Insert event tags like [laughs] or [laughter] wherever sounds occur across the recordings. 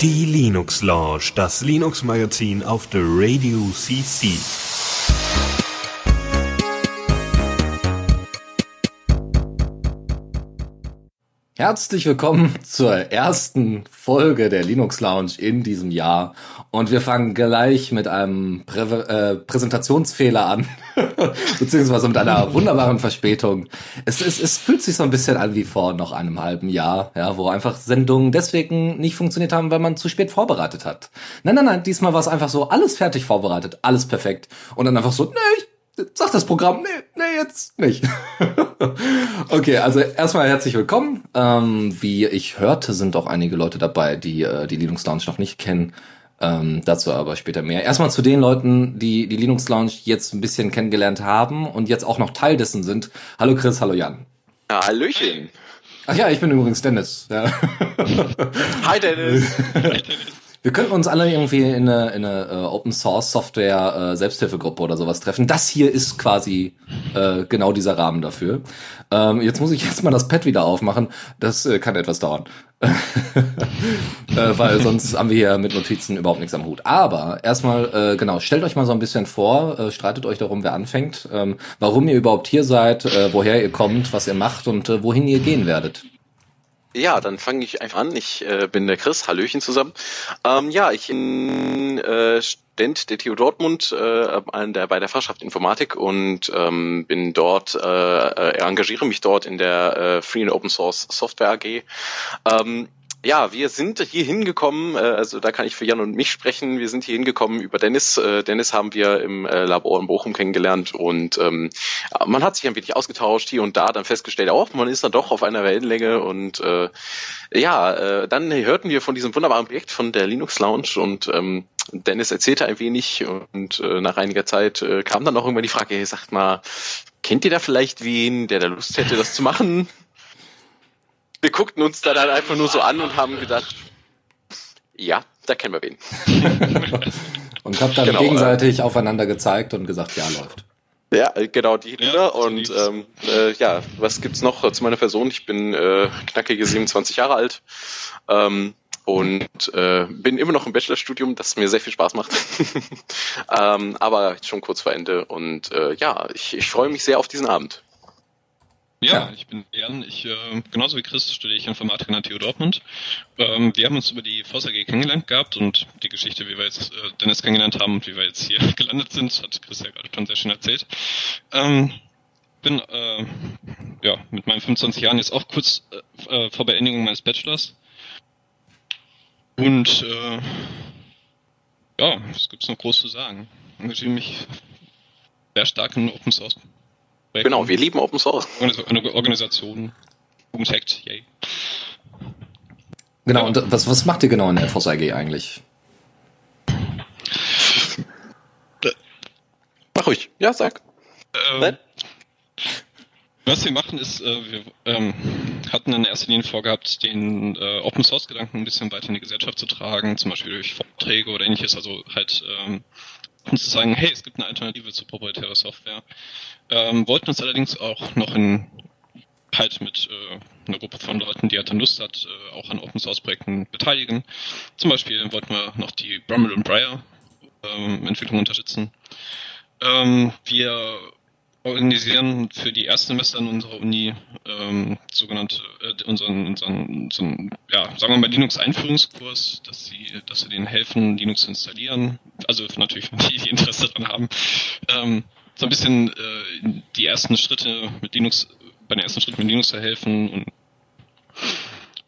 Die Linux Lounge, das Linux Magazin auf der Radio CC. Herzlich willkommen zur ersten Folge der Linux Lounge in diesem Jahr. Und wir fangen gleich mit einem Prä äh, Präsentationsfehler an, [laughs] [laughs] beziehungsweise mit einer wunderbaren Verspätung. Es, es, es fühlt sich so ein bisschen an wie vor noch einem halben Jahr, ja, wo einfach Sendungen deswegen nicht funktioniert haben, weil man zu spät vorbereitet hat. Nein, nein, nein, diesmal war es einfach so, alles fertig vorbereitet, alles perfekt. Und dann einfach so, nee, ich Sagt das Programm, nee, nee, jetzt nicht. [laughs] okay, also erstmal herzlich willkommen. Ähm, wie ich hörte, sind auch einige Leute dabei, die äh, die Linux Lounge noch nicht kennen. Ähm, dazu aber später mehr. Erstmal zu den Leuten, die die Linux Lounge jetzt ein bisschen kennengelernt haben und jetzt auch noch Teil dessen sind. Hallo Chris, hallo Jan. Ja, Hallöchen. Ach ja, ich bin übrigens Dennis. Ja. Hi Dennis. Hi Dennis. [laughs] Wir könnten uns alle irgendwie in eine, in eine uh, Open Source Software uh, Selbsthilfegruppe oder sowas treffen. Das hier ist quasi uh, genau dieser Rahmen dafür. Ähm, jetzt muss ich [laughs] jetzt mal das Pad wieder aufmachen. Das kann etwas dauern. [laughs] weil sonst haben wir hier mit Notizen überhaupt nichts am Hut. Aber erstmal, genau, stellt euch mal so ein bisschen vor, streitet euch darum, wer anfängt, ähm, warum ihr überhaupt hier seid, woher ihr kommt, was ihr macht und wohin ihr gehen werdet. Ja, dann fange ich einfach an. Ich äh, bin der Chris, Hallöchen zusammen. Ähm, ja, ich bin äh, Student der TU Dortmund äh, der, bei der Fachschaft Informatik und ähm, bin dort, äh, äh, engagiere mich dort in der äh, Free and Open Source Software AG. Ähm, ja, wir sind hier hingekommen, äh, also da kann ich für Jan und mich sprechen, wir sind hier hingekommen über Dennis. Äh, Dennis haben wir im äh, Labor in Bochum kennengelernt und ähm, man hat sich ein wenig ausgetauscht hier und da, dann festgestellt, auch man ist dann doch auf einer Wellenlänge und äh, ja, äh, dann hörten wir von diesem wunderbaren Projekt von der Linux Lounge und ähm, Dennis erzählte ein wenig und äh, nach einiger Zeit äh, kam dann noch irgendwann die Frage, hey, sagt mal, kennt ihr da vielleicht wen, der da Lust hätte, das zu machen? Wir guckten uns da dann einfach nur so an und haben gedacht, ja, da kennen wir wen. [laughs] und habt dann genau, gegenseitig äh, aufeinander gezeigt und gesagt, ja, läuft. Ja, genau, die ja, und ähm, äh, ja, was gibt's noch zu meiner Person? Ich bin äh, knackige 27 Jahre alt ähm, und äh, bin immer noch im Bachelorstudium, das mir sehr viel Spaß macht. [laughs] ähm, aber schon kurz vor Ende und äh, ja, ich, ich freue mich sehr auf diesen Abend. Ja, ja, ich bin Jan. Ich, äh, genauso wie Chris studiere ich Informatik an der TU Dortmund. Ähm, wir haben uns über die Voss AG kennengelernt gehabt und die Geschichte, wie wir jetzt äh, Dennis kennengelernt haben und wie wir jetzt hier [laughs] gelandet sind, hat Chris ja gerade schon sehr schön erzählt. Ähm, bin äh, ja mit meinen 25 Jahren jetzt auch kurz äh, äh, vor Beendigung meines Bachelors. Und äh, ja, was gibt's noch groß zu sagen? Ich engagiere mich sehr stark in Open Source Genau, wir lieben Open Source. Eine Organisation, Hackt, yay. Genau, ja. und was, was macht ihr genau in der FOS AG eigentlich? Mach ruhig, ja, sag. Ähm, was wir machen ist, äh, wir ähm, hatten in erster Linie vorgehabt, den äh, Open Source Gedanken ein bisschen weiter in die Gesellschaft zu tragen, zum Beispiel durch Vorträge oder ähnliches, also halt ähm, um zu sagen, hey, es gibt eine Alternative zu proprietärer Software. Ähm, wollten uns allerdings auch noch in halt mit äh, einer Gruppe von Leuten, die halt dann Lust hat, äh, auch an Open Source Projekten beteiligen. Zum Beispiel wollten wir noch die Brummel und Breyer ähm, Entwicklung unterstützen. Ähm, wir organisieren für die Erstsemester an unserer Uni ähm, sogenannte äh, unseren, unseren, unseren, ja, sagen wir mal Linux-Einführungskurs, dass sie, dass wir denen helfen, Linux zu installieren. Also natürlich, [laughs] die, die Interesse daran haben. Ähm, so ein bisschen äh, die ersten Schritte mit Linux, bei den ersten Schritten mit Linux zu helfen und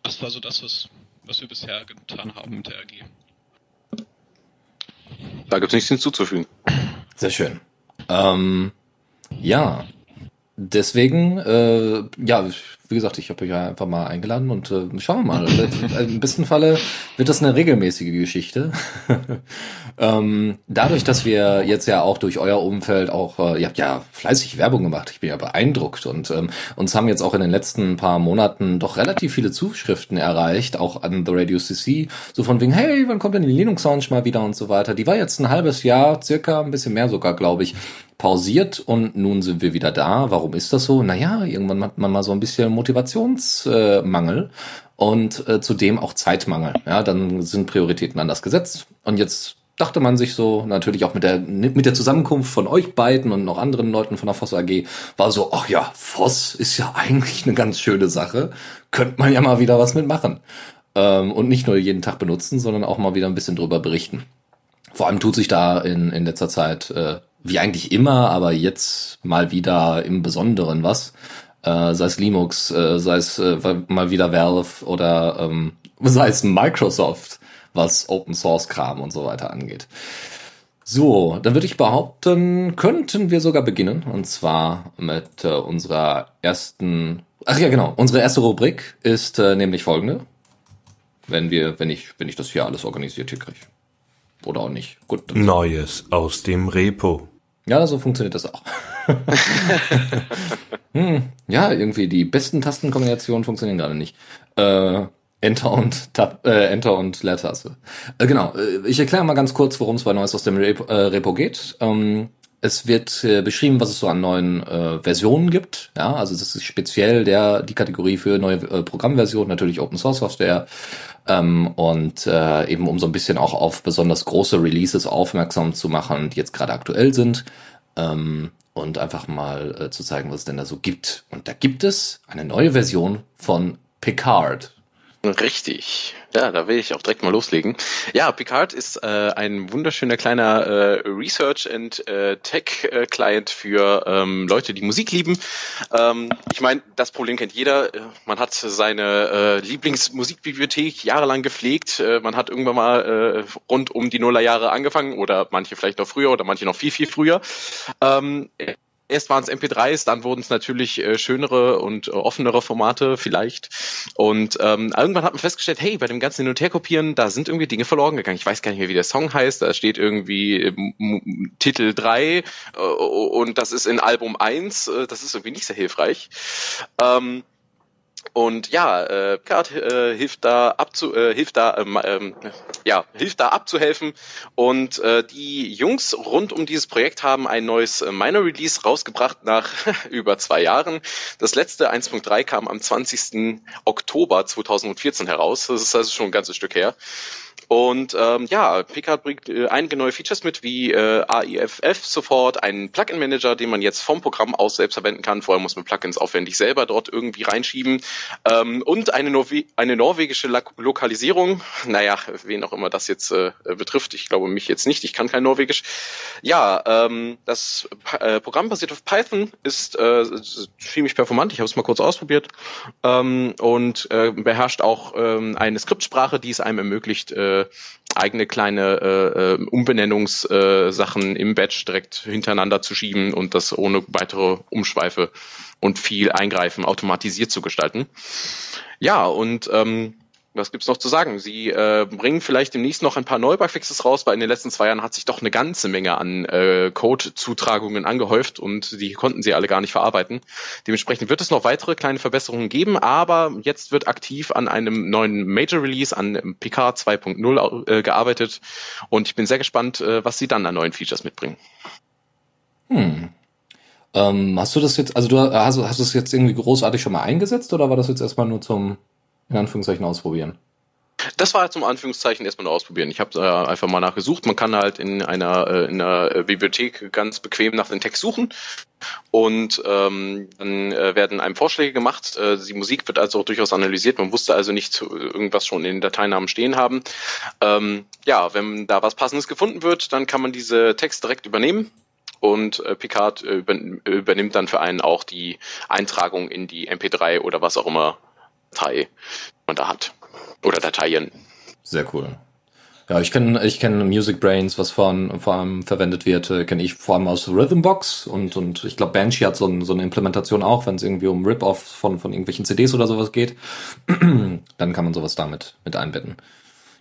das war so das, was, was wir bisher getan haben mit der AG. Da gibt es nichts hinzuzufügen. Sehr schön. Ähm, ja, deswegen, äh, ja, wie gesagt, ich habe euch ja einfach mal eingeladen und äh, schauen wir mal. [laughs] Im besten Falle wird das eine regelmäßige Geschichte. [laughs] ähm, dadurch, dass wir jetzt ja auch durch euer Umfeld auch, äh, ihr habt ja fleißig Werbung gemacht, ich bin ja beeindruckt und ähm, uns haben jetzt auch in den letzten paar Monaten doch relativ viele Zuschriften erreicht, auch an The Radio CC, so von wegen, hey, wann kommt denn die Linux Lounge mal wieder und so weiter. Die war jetzt ein halbes Jahr, circa, ein bisschen mehr sogar, glaube ich, pausiert und nun sind wir wieder da. Warum ist das so? Naja, irgendwann hat man mal so ein bisschen Motivationsmangel und äh, zudem auch Zeitmangel. Ja, dann sind Prioritäten anders gesetzt und jetzt dachte man sich so, natürlich auch mit der, mit der Zusammenkunft von euch beiden und noch anderen Leuten von der Voss AG, war so, ach ja, Voss ist ja eigentlich eine ganz schöne Sache. Könnte man ja mal wieder was mitmachen. Ähm, und nicht nur jeden Tag benutzen, sondern auch mal wieder ein bisschen drüber berichten. Vor allem tut sich da in, in letzter Zeit, äh, wie eigentlich immer, aber jetzt mal wieder im Besonderen was. Äh, sei es Linux, äh, sei es äh, mal wieder Valve oder ähm, [laughs] sei es Microsoft was Open Source Kram und so weiter angeht. So, dann würde ich behaupten, könnten wir sogar beginnen. Und zwar mit äh, unserer ersten. Ach ja, genau. Unsere erste Rubrik ist äh, nämlich folgende. Wenn wir, wenn ich, wenn ich das hier alles organisiert hier kriege. Oder auch nicht. Gut. Neues aus dem Repo. Ja, so funktioniert das auch. [laughs] hm, ja, irgendwie die besten Tastenkombinationen funktionieren gerade nicht. Äh, Enter und Tab, äh, Enter und Leertaste. Äh, genau, äh, ich erkläre mal ganz kurz, worum es bei Neues aus dem Repo, äh, Repo geht. Ähm, es wird äh, beschrieben, was es so an neuen äh, Versionen gibt. Ja, also das ist speziell der die Kategorie für neue äh, Programmversionen, natürlich Open Source Software ähm, und äh, eben um so ein bisschen auch auf besonders große Releases aufmerksam zu machen, die jetzt gerade aktuell sind. Ähm, und einfach mal äh, zu zeigen, was es denn da so gibt. Und da gibt es eine neue Version von Picard. Richtig. Ja, da will ich auch direkt mal loslegen. Ja, Picard ist äh, ein wunderschöner kleiner äh, Research and äh, Tech äh, Client für ähm, Leute, die Musik lieben. Ähm, ich meine, das Problem kennt jeder. Man hat seine äh, Lieblingsmusikbibliothek jahrelang gepflegt. Äh, man hat irgendwann mal äh, rund um die Nullerjahre angefangen oder manche vielleicht noch früher oder manche noch viel viel früher. Ähm, Erst waren es MP3s, dann wurden es natürlich äh, schönere und äh, offenere Formate vielleicht. Und ähm, irgendwann hat man festgestellt, hey, bei dem ganzen Hin- und Herkopieren, da sind irgendwie Dinge verloren gegangen. Ich weiß gar nicht mehr, wie der Song heißt. Da steht irgendwie ähm, Titel 3 äh, und das ist in Album 1. Äh, das ist irgendwie nicht sehr hilfreich. Ähm, und ja, äh, Picard äh, hilft da abzu, äh, hilft da, ähm, ähm, ja, hilft da abzuhelfen. Und äh, die Jungs rund um dieses Projekt haben ein neues äh, Minor Release rausgebracht nach [laughs] über zwei Jahren. Das letzte 1.3 kam am 20. Oktober 2014 heraus. Das ist also schon ein ganzes Stück her. Und ähm, ja, Picard bringt äh, einige neue Features mit, wie äh, AIFF sofort, einen Plugin-Manager, den man jetzt vom Programm aus selbst verwenden kann. Vorher muss man Plugins aufwendig selber dort irgendwie reinschieben. Ähm, und eine, Norwe eine norwegische La Lokalisierung. Naja, wen auch immer das jetzt äh, betrifft. Ich glaube mich jetzt nicht. Ich kann kein Norwegisch. Ja, ähm, das äh, Programm basiert auf Python, ist äh, ziemlich performant. Ich habe es mal kurz ausprobiert. Ähm, und äh, beherrscht auch ähm, eine Skriptsprache, die es einem ermöglicht, äh, eigene kleine äh, äh, Umbenennungssachen im Batch direkt hintereinander zu schieben und das ohne weitere Umschweife und viel Eingreifen automatisiert zu gestalten. Ja, und ähm, was gibt's noch zu sagen? Sie äh, bringen vielleicht demnächst noch ein paar Neubugfixes raus, weil in den letzten zwei Jahren hat sich doch eine ganze Menge an äh, Code-Zutragungen angehäuft und die konnten sie alle gar nicht verarbeiten. Dementsprechend wird es noch weitere kleine Verbesserungen geben, aber jetzt wird aktiv an einem neuen Major Release, an PK 2.0 äh, gearbeitet und ich bin sehr gespannt, äh, was sie dann an neuen Features mitbringen. Hm. Ähm, hast du das jetzt, also du hast, hast du es jetzt irgendwie großartig schon mal eingesetzt oder war das jetzt erstmal nur zum in Anführungszeichen ausprobieren? Das war zum Anführungszeichen erstmal nur ausprobieren. Ich habe äh, einfach mal nachgesucht. Man kann halt in einer, äh, in einer Bibliothek ganz bequem nach dem Text suchen und ähm, dann äh, werden einem Vorschläge gemacht. Äh, die Musik wird also auch durchaus analysiert. Man wusste also nicht irgendwas schon in den Dateinamen stehen haben. Ähm, ja, wenn da was Passendes gefunden wird, dann kann man diese Text direkt übernehmen und äh, Picard äh, übernimmt dann für einen auch die Eintragung in die MP3 oder was auch immer Datei man da hat. Oder Dateien. Sehr cool. Ja, ich kenne ich kenn Music Brains, was von, vor allem verwendet wird, äh, kenne ich vor allem aus Rhythmbox und, und ich glaube Banshee hat so, ein, so eine Implementation auch, wenn es irgendwie um Rip-Off von, von irgendwelchen CDs oder sowas geht, [clears throat] dann kann man sowas damit mit einbetten.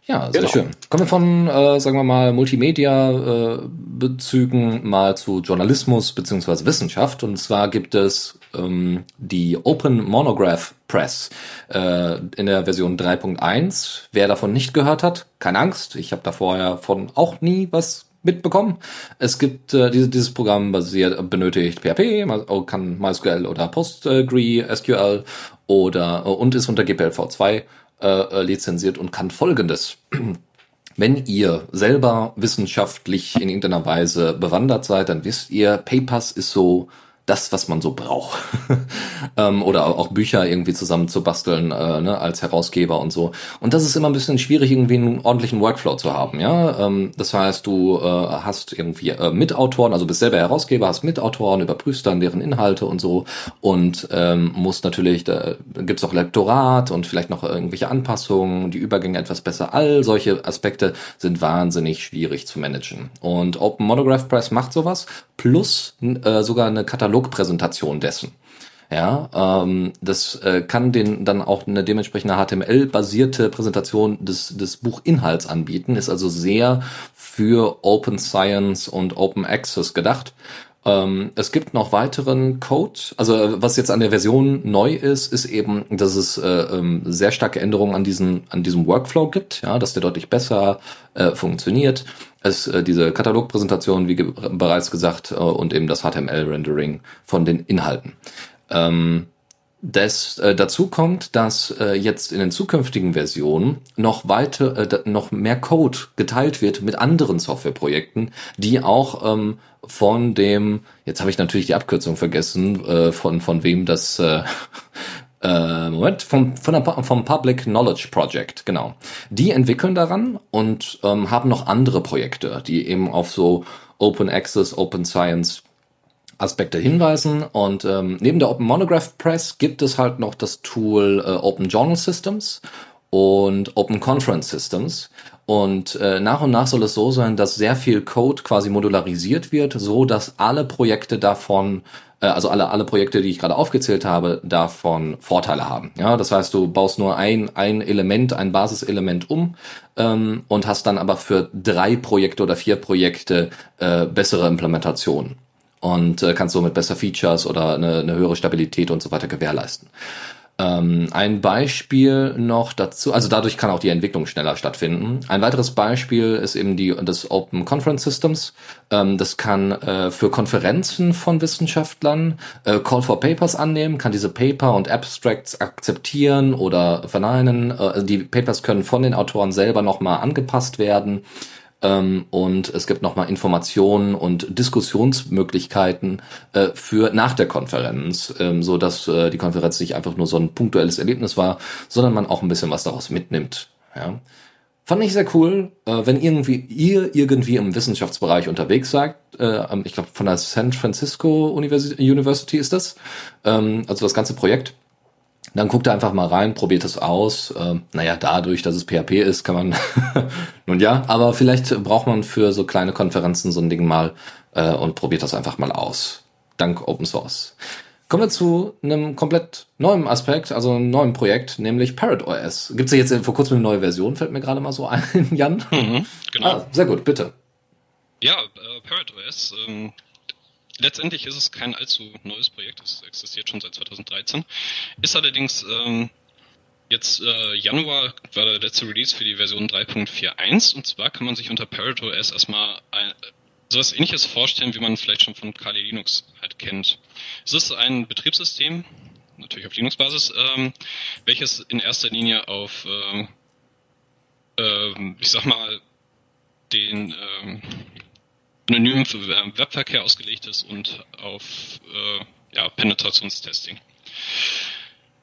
Ja, sehr genau. schön. Kommen wir von, äh, sagen wir mal, Multimedia-Bezügen äh, mal zu Journalismus beziehungsweise Wissenschaft. Und zwar gibt es ähm, die Open Monograph Press äh, in der Version 3.1. Wer davon nicht gehört hat, keine Angst. Ich habe da vorher von auch nie was mitbekommen. Es gibt äh, diese, dieses Programm basiert benötigt PHP, kann MySQL oder PostgreSQL oder und ist unter GPLv2 äh, lizenziert und kann Folgendes. [clears throat] Wenn ihr selber wissenschaftlich in irgendeiner Weise bewandert seid, dann wisst ihr, Papers ist so das, was man so braucht. [laughs] ähm, oder auch Bücher irgendwie zusammen zu basteln äh, ne, als Herausgeber und so. Und das ist immer ein bisschen schwierig, irgendwie einen ordentlichen Workflow zu haben. Ja, ähm, das heißt, du äh, hast irgendwie äh, Mitautoren, also bist selber Herausgeber, hast Mitautoren, überprüfst dann deren Inhalte und so und ähm, musst natürlich, da gibt's auch Lektorat und vielleicht noch irgendwelche Anpassungen, die Übergänge etwas besser. All solche Aspekte sind wahnsinnig schwierig zu managen. Und Open Monograph Press macht sowas plus äh, sogar eine Katalogpräsentation dessen. Ja, ähm, das äh, kann den dann auch eine dementsprechende HTML-basierte Präsentation des, des Buchinhalts anbieten, ist also sehr für Open Science und Open Access gedacht. Ähm, es gibt noch weiteren Code. Also was jetzt an der Version neu ist, ist eben, dass es äh, ähm, sehr starke Änderungen an diesem an diesem Workflow gibt, ja, dass der deutlich besser äh, funktioniert. Es äh, diese Katalogpräsentation, wie ge bereits gesagt, äh, und eben das HTML-Rendering von den Inhalten. Ähm, das, äh, dazu kommt, dass äh, jetzt in den zukünftigen Versionen noch weiter, äh, noch mehr Code geteilt wird mit anderen Softwareprojekten, die auch ähm, von dem, jetzt habe ich natürlich die Abkürzung vergessen, äh, von von wem das äh, äh, Moment, vom, von vom Public Knowledge Project, genau. Die entwickeln daran und ähm, haben noch andere Projekte, die eben auf so Open Access, Open Science Aspekte hinweisen. Und ähm, neben der Open Monograph Press gibt es halt noch das Tool äh, Open Journal Systems und Open Conference Systems. Und äh, nach und nach soll es so sein, dass sehr viel Code quasi modularisiert wird, so dass alle Projekte davon, äh, also alle alle Projekte, die ich gerade aufgezählt habe, davon Vorteile haben. Ja, das heißt, du baust nur ein ein Element, ein Basiselement um ähm, und hast dann aber für drei Projekte oder vier Projekte äh, bessere Implementationen und äh, kannst somit besser Features oder eine, eine höhere Stabilität und so weiter gewährleisten. Ähm, ein Beispiel noch dazu, also dadurch kann auch die Entwicklung schneller stattfinden. Ein weiteres Beispiel ist eben die das Open Conference Systems. Ähm, das kann äh, für Konferenzen von Wissenschaftlern äh, Call for Papers annehmen, kann diese Paper und Abstracts akzeptieren oder verneinen. Äh, also die Papers können von den Autoren selber nochmal angepasst werden. Ähm, und es gibt nochmal Informationen und Diskussionsmöglichkeiten äh, für nach der Konferenz, ähm, so dass äh, die Konferenz nicht einfach nur so ein punktuelles Erlebnis war, sondern man auch ein bisschen was daraus mitnimmt. Ja. Fand ich sehr cool, äh, wenn irgendwie ihr irgendwie im Wissenschaftsbereich unterwegs seid. Äh, ich glaube von der San Francisco University, ist das. Ähm, also das ganze Projekt dann guckt er einfach mal rein, probiert es aus. Ähm, naja, dadurch, dass es PHP ist, kann man, [laughs] nun ja, aber vielleicht braucht man für so kleine Konferenzen so ein Ding mal äh, und probiert das einfach mal aus. Dank Open Source. Kommen wir zu einem komplett neuen Aspekt, also einem neuen Projekt, nämlich Parrot OS. Gibt es ja jetzt vor kurzem eine neue Version, fällt mir gerade mal so [laughs] ein, Jan. Mhm, genau. Ah, sehr gut, bitte. Ja, äh, Parrot OS, ähm, letztendlich ist es kein allzu neues Projekt, es existiert schon seit 2013. Ist allerdings ähm, jetzt äh, Januar war der letzte Release für die Version 3.41 und zwar kann man sich unter Parrot OS erstmal ein, sowas ähnliches vorstellen, wie man vielleicht schon von Kali Linux halt kennt. Es ist ein Betriebssystem, natürlich auf Linux-Basis, ähm, welches in erster Linie auf, äh, äh, ich sag mal, den ähm, anonymen Webverkehr ausgelegt ist und auf äh, ja, Penetrationstesting.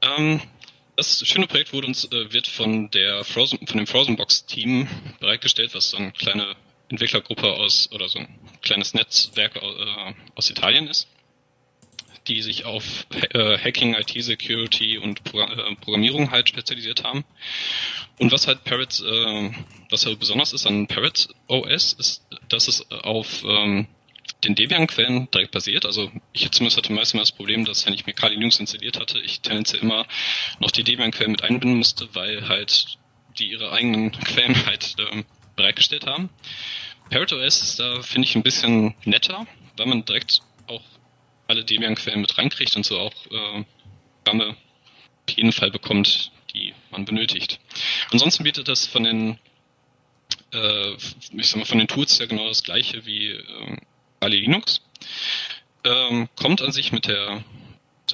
Ähm, das schöne Projekt wurde uns, äh, wird von der Frozen, von dem Frozenbox-Team bereitgestellt, was so eine kleine Entwicklergruppe aus oder so ein kleines Netzwerk äh, aus Italien ist, die sich auf äh, Hacking, IT-Security und äh, Programmierung halt spezialisiert haben. Und was halt Parrot, äh, was halt besonders ist an Parrot OS, ist, dass es auf ähm, den Debian-Quellen direkt basiert. Also ich zumindest hatte meistens das Problem, dass wenn ich mir Kali Linux installiert hatte, ich tendenziell immer noch die Debian-Quellen mit einbinden musste, weil halt die ihre eigenen [laughs] Quellen halt ähm, bereitgestellt haben. Parrot OS ist da, finde ich, ein bisschen netter, weil man direkt alle Debian-Quellen mit reinkriegt und so auch äh, Programme auf jeden Fall bekommt, die man benötigt. Ansonsten bietet das von den äh, ich sag mal, von den Tools her genau das gleiche wie äh, Kali Linux. Ähm, kommt an sich mit der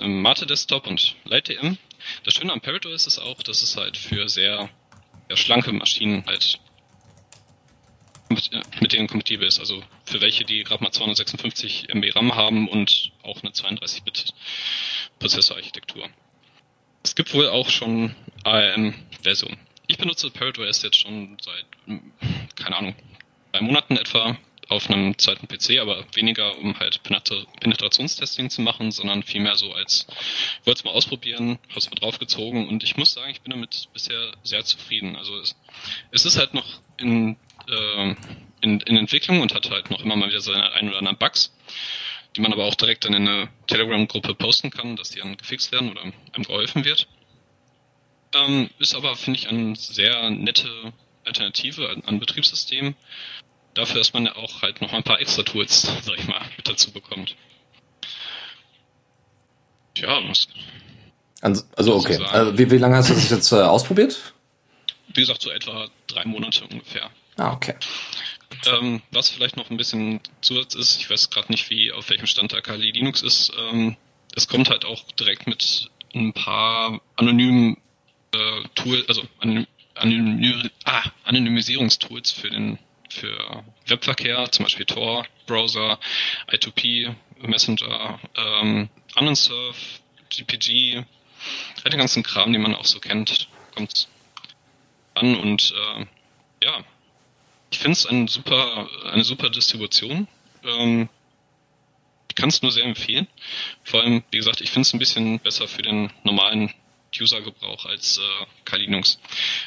Mate Desktop und LightDM. Das Schöne am ParaDOS ist auch, dass es halt für sehr, sehr schlanke Maschinen halt mit denen kompatibel ist. Also für welche, die gerade mal 256 MB RAM haben und auch eine 32-Bit Prozessorarchitektur. Es gibt wohl auch schon ARM-Version. Ich benutze ParaDOS jetzt schon seit, keine Ahnung, drei Monaten etwa auf einem zweiten PC, aber weniger um halt Penetrationstesting zu machen, sondern vielmehr so als, ich wollte es mal ausprobieren, habe es mal draufgezogen und ich muss sagen, ich bin damit bisher sehr zufrieden. Also es, es ist halt noch in, äh, in, in Entwicklung und hat halt noch immer mal wieder seine ein oder anderen Bugs, die man aber auch direkt dann in eine Telegram-Gruppe posten kann, dass die dann gefixt werden oder einem geholfen wird. Ähm, ist aber, finde ich, eine sehr nette Alternative an, an Betriebssystem. Dafür, dass man ja auch halt noch ein paar extra Tools, [laughs] sag ich mal, mit dazu bekommt. Ja, muss. Also, also okay. Also, wie, wie lange hast du das jetzt äh, ausprobiert? Wie gesagt, so etwa drei Monate ungefähr. Ah, okay. Ähm, was vielleicht noch ein bisschen Zusatz ist, ich weiß gerade nicht, wie auf welchem Stand der Kali Linux ist, ähm, es kommt halt auch direkt mit ein paar anonymen äh, Tools, also anonym, ah, Anonymisierungstools für den für Webverkehr, zum Beispiel Tor, Browser, I2P, Messenger, ähm, Unsurf, GPG, all den ganzen Kram, den man auch so kennt, kommt an und äh, ja, ich finde es ein super, eine super Distribution. Ähm, ich kann es nur sehr empfehlen. Vor allem, wie gesagt, ich finde es ein bisschen besser für den normalen User-Gebrauch als äh, Kali Linux.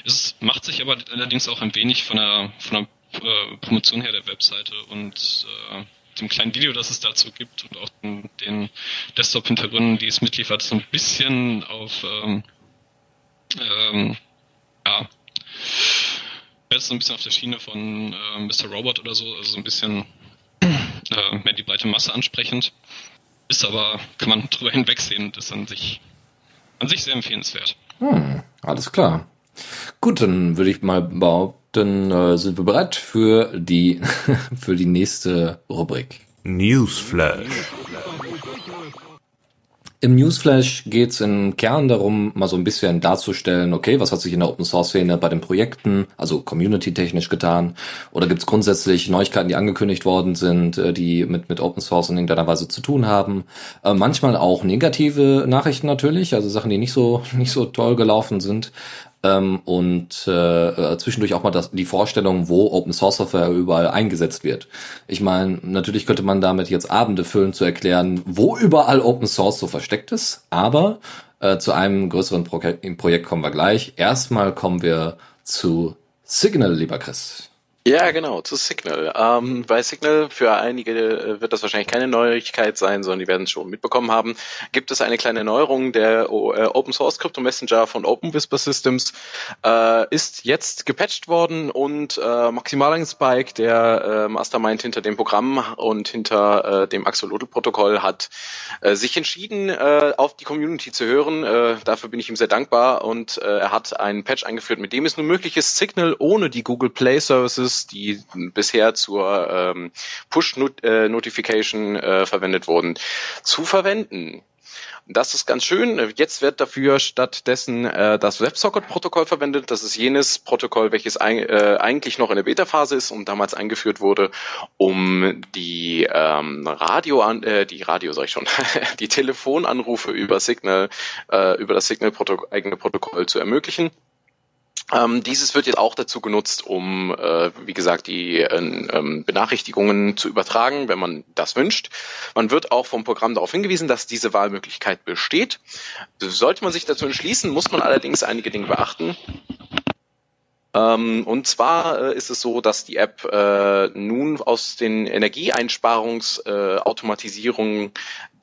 Es macht sich aber allerdings auch ein wenig von der, von der äh, Promotion her der Webseite und äh, dem kleinen Video, das es dazu gibt und auch den, den Desktop-Hintergründen, die es mitliefert, so ein bisschen auf ähm, ähm, ja, jetzt so ein bisschen auf der Schiene von äh, Mr. Robot oder so, also so ein bisschen äh, mehr die breite Masse ansprechend. Ist aber, kann man drüber hinwegsehen und ist an sich, an sich sehr empfehlenswert. Hm, alles klar. Gut, dann würde ich mal behaupten, äh, sind wir bereit für die, [laughs] für die nächste Rubrik. Newsflash. Im Newsflash geht es im Kern darum, mal so ein bisschen darzustellen, okay, was hat sich in der Open Source Szene bei den Projekten, also community-technisch getan, oder gibt es grundsätzlich Neuigkeiten, die angekündigt worden sind, äh, die mit, mit Open Source in irgendeiner Weise zu tun haben. Äh, manchmal auch negative Nachrichten natürlich, also Sachen, die nicht so, [laughs] nicht so toll gelaufen sind ähm, und äh, zwischendurch auch mal das, die Vorstellung, wo Open Source Software überall eingesetzt wird. Ich meine, natürlich könnte man damit jetzt Abende füllen zu erklären, wo überall Open Source so versteckt ist, aber äh, zu einem größeren Pro Projekt kommen wir gleich. Erstmal kommen wir zu Signal, lieber Chris. Ja, genau, zu Signal. Ähm, bei Signal, für einige äh, wird das wahrscheinlich keine Neuigkeit sein, sondern die werden es schon mitbekommen haben, gibt es eine kleine Neuerung. Der äh, Open Source Crypto Messenger von Open Whisper Systems äh, ist jetzt gepatcht worden und äh, Maximilian Spike, der äh, Mastermind hinter dem Programm und hinter äh, dem Axolotl-Protokoll, hat äh, sich entschieden, äh, auf die Community zu hören. Äh, dafür bin ich ihm sehr dankbar und äh, er hat einen Patch eingeführt, mit dem es nun möglich ist, Signal ohne die Google Play Services Services, die bisher zur ähm, Push-Notification äh, verwendet wurden, zu verwenden. Das ist ganz schön. Jetzt wird dafür stattdessen äh, das WebSocket-Protokoll verwendet. Das ist jenes Protokoll, welches ein, äh, eigentlich noch in der Beta-Phase ist und damals eingeführt wurde, um die ähm, Radio an, äh, die Radio sag ich schon, [laughs] die Telefonanrufe über Signal, äh, über das Signal-eigene -Protokoll, Protokoll zu ermöglichen. Ähm, dieses wird jetzt auch dazu genutzt, um, äh, wie gesagt, die äh, Benachrichtigungen zu übertragen, wenn man das wünscht. Man wird auch vom Programm darauf hingewiesen, dass diese Wahlmöglichkeit besteht. Sollte man sich dazu entschließen, muss man allerdings einige Dinge beachten. Ähm, und zwar äh, ist es so, dass die App äh, nun aus den Energieeinsparungsautomatisierungen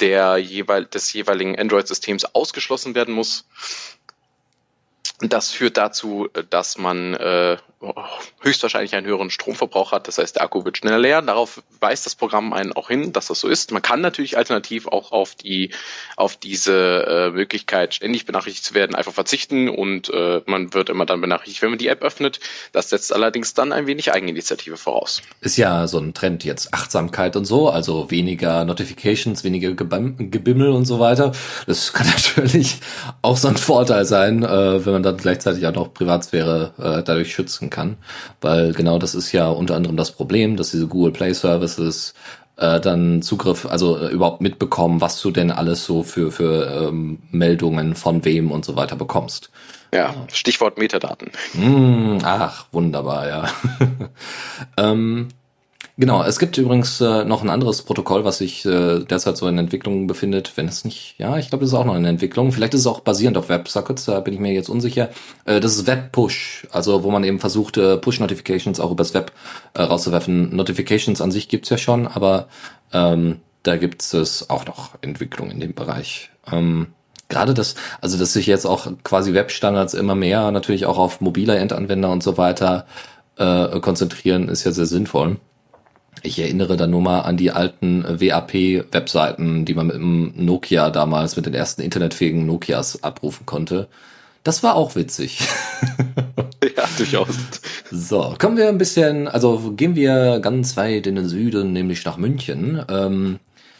der jeweil, des jeweiligen Android-Systems ausgeschlossen werden muss Das führt dazu, dass man äh, höchstwahrscheinlich einen höheren Stromverbrauch hat. Das heißt, der Akku wird schneller leer. Darauf weist das Programm einen auch hin, dass das so ist. Man kann natürlich alternativ auch auf die auf diese äh, Möglichkeit, ständig benachrichtigt zu werden, einfach verzichten und äh, man wird immer dann benachrichtigt, wenn man die App öffnet. Das setzt allerdings dann ein wenig Eigeninitiative voraus. Ist ja so ein Trend jetzt Achtsamkeit und so, also weniger Notifications, weniger Gebimmel und so weiter. Das kann [laughs] natürlich auch so ein Vorteil sein, äh, wenn man dann gleichzeitig auch noch Privatsphäre äh, dadurch schützen kann, weil genau das ist ja unter anderem das Problem, dass diese Google Play Services äh, dann Zugriff, also äh, überhaupt mitbekommen, was du denn alles so für für ähm, Meldungen von wem und so weiter bekommst. Ja, Stichwort Metadaten. Mm, ach, wunderbar, ja. [laughs] ähm, Genau, es gibt übrigens äh, noch ein anderes Protokoll, was sich äh, derzeit so in Entwicklung befindet. Wenn es nicht, ja, ich glaube, das ist auch noch in Entwicklung. Vielleicht ist es auch basierend auf WebSockets, da bin ich mir jetzt unsicher. Äh, das ist WebPush, also wo man eben versucht, äh, Push-Notifications auch übers Web äh, rauszuwerfen. Notifications an sich gibt's ja schon, aber ähm, da gibt es auch noch Entwicklung in dem Bereich. Ähm, gerade das, also dass sich jetzt auch quasi Webstandards immer mehr natürlich auch auf mobile Endanwender und so weiter äh, konzentrieren, ist ja sehr sinnvoll. Ich erinnere da nur mal an die alten WAP-Webseiten, die man mit dem Nokia damals, mit den ersten internetfähigen Nokias abrufen konnte. Das war auch witzig. [laughs] ja, durchaus. So, kommen wir ein bisschen, also gehen wir ganz weit in den Süden, nämlich nach München. Ähm,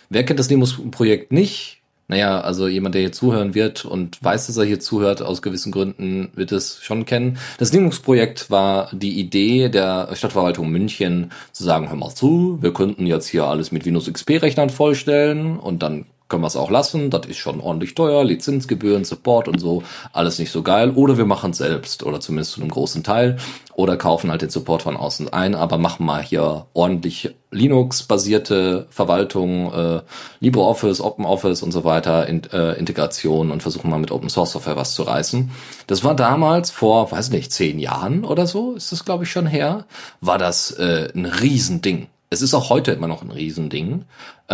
wer kennt das Linux-Projekt nicht? Naja, also jemand, der hier zuhören wird und weiß, dass er hier zuhört, aus gewissen Gründen wird es schon kennen. Das Linux-Projekt war die Idee der Stadtverwaltung München zu sagen, hör mal zu, wir könnten jetzt hier alles mit Windows XP-Rechnern vollstellen und dann können wir es auch lassen. Das ist schon ordentlich teuer, Lizenzgebühren, Support und so, alles nicht so geil. Oder wir machen es selbst oder zumindest zu einem großen Teil oder kaufen halt den Support von außen ein, aber machen mal hier ordentlich Linux-basierte Verwaltung, äh, LibreOffice, OpenOffice und so weiter, in, äh, Integration und versuchen mal mit Open Source Software was zu reißen. Das war damals vor, weiß nicht, zehn Jahren oder so, ist das glaube ich schon her, war das äh, ein Riesending. Es ist auch heute immer noch ein Riesending.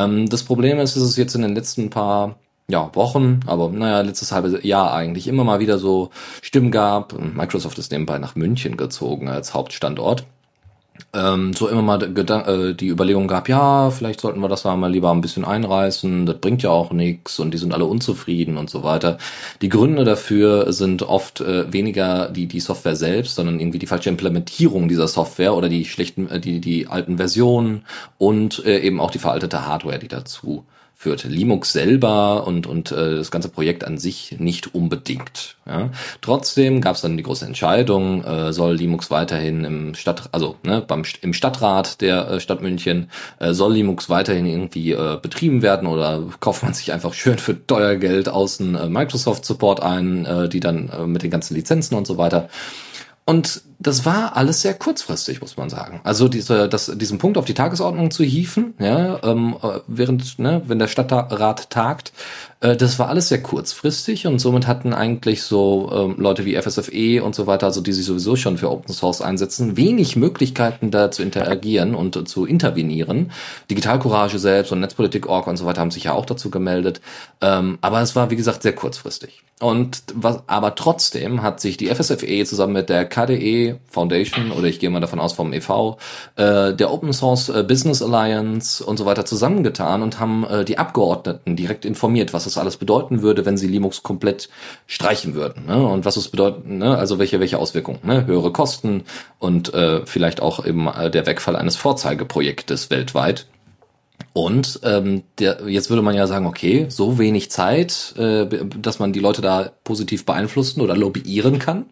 Ähm, das Problem ist, dass es jetzt in den letzten paar ja, Wochen, aber naja, letztes halbe Jahr eigentlich immer mal wieder so Stimmen gab. Microsoft ist nebenbei nach München gezogen als Hauptstandort ähm, so immer mal äh, die Überlegung gab, ja, vielleicht sollten wir das mal lieber ein bisschen einreißen, das bringt ja auch nichts und die sind alle unzufrieden und so weiter. Die Gründe dafür sind oft äh, weniger die, die Software selbst, sondern irgendwie die falsche Implementierung dieser Software oder die schlechten, äh, die, die alten Versionen und äh, eben auch die veraltete Hardware, die dazu führt. Linux selber und, und äh, das ganze Projekt an sich nicht unbedingt. Ja. Trotzdem gab es dann die große Entscheidung, äh, soll Linux weiterhin im Stadt, also ne, beim im Stadtrat der äh, Stadt München, äh, soll Linux weiterhin irgendwie äh, betrieben werden oder kauft man sich einfach schön für teuer Geld außen äh, Microsoft Support ein, äh, die dann äh, mit den ganzen Lizenzen und so weiter. Und das war alles sehr kurzfristig, muss man sagen. Also diese, das, diesen Punkt auf die Tagesordnung zu hieven, ja, ähm, äh, während, ne, wenn der Stadtrat tagt, äh, das war alles sehr kurzfristig und somit hatten eigentlich so ähm, Leute wie FSFE und so weiter, also die sich sowieso schon für Open Source einsetzen, wenig Möglichkeiten da zu interagieren und äh, zu intervenieren. Digitalcourage selbst und Netzpolitik.org und so weiter haben sich ja auch dazu gemeldet. Ähm, aber es war, wie gesagt, sehr kurzfristig. Und was, aber trotzdem hat sich die FSFE zusammen mit der KDE Foundation oder ich gehe mal davon aus vom EV, äh, der Open Source äh, Business Alliance und so weiter zusammengetan und haben äh, die Abgeordneten direkt informiert, was das alles bedeuten würde, wenn sie Linux komplett streichen würden. Ne? Und was es bedeutet, ne? also welche, welche Auswirkungen, ne? höhere Kosten und äh, vielleicht auch eben äh, der Wegfall eines Vorzeigeprojektes weltweit. Und ähm, der, jetzt würde man ja sagen, okay, so wenig Zeit, äh, dass man die Leute da positiv beeinflussen oder lobbyieren kann.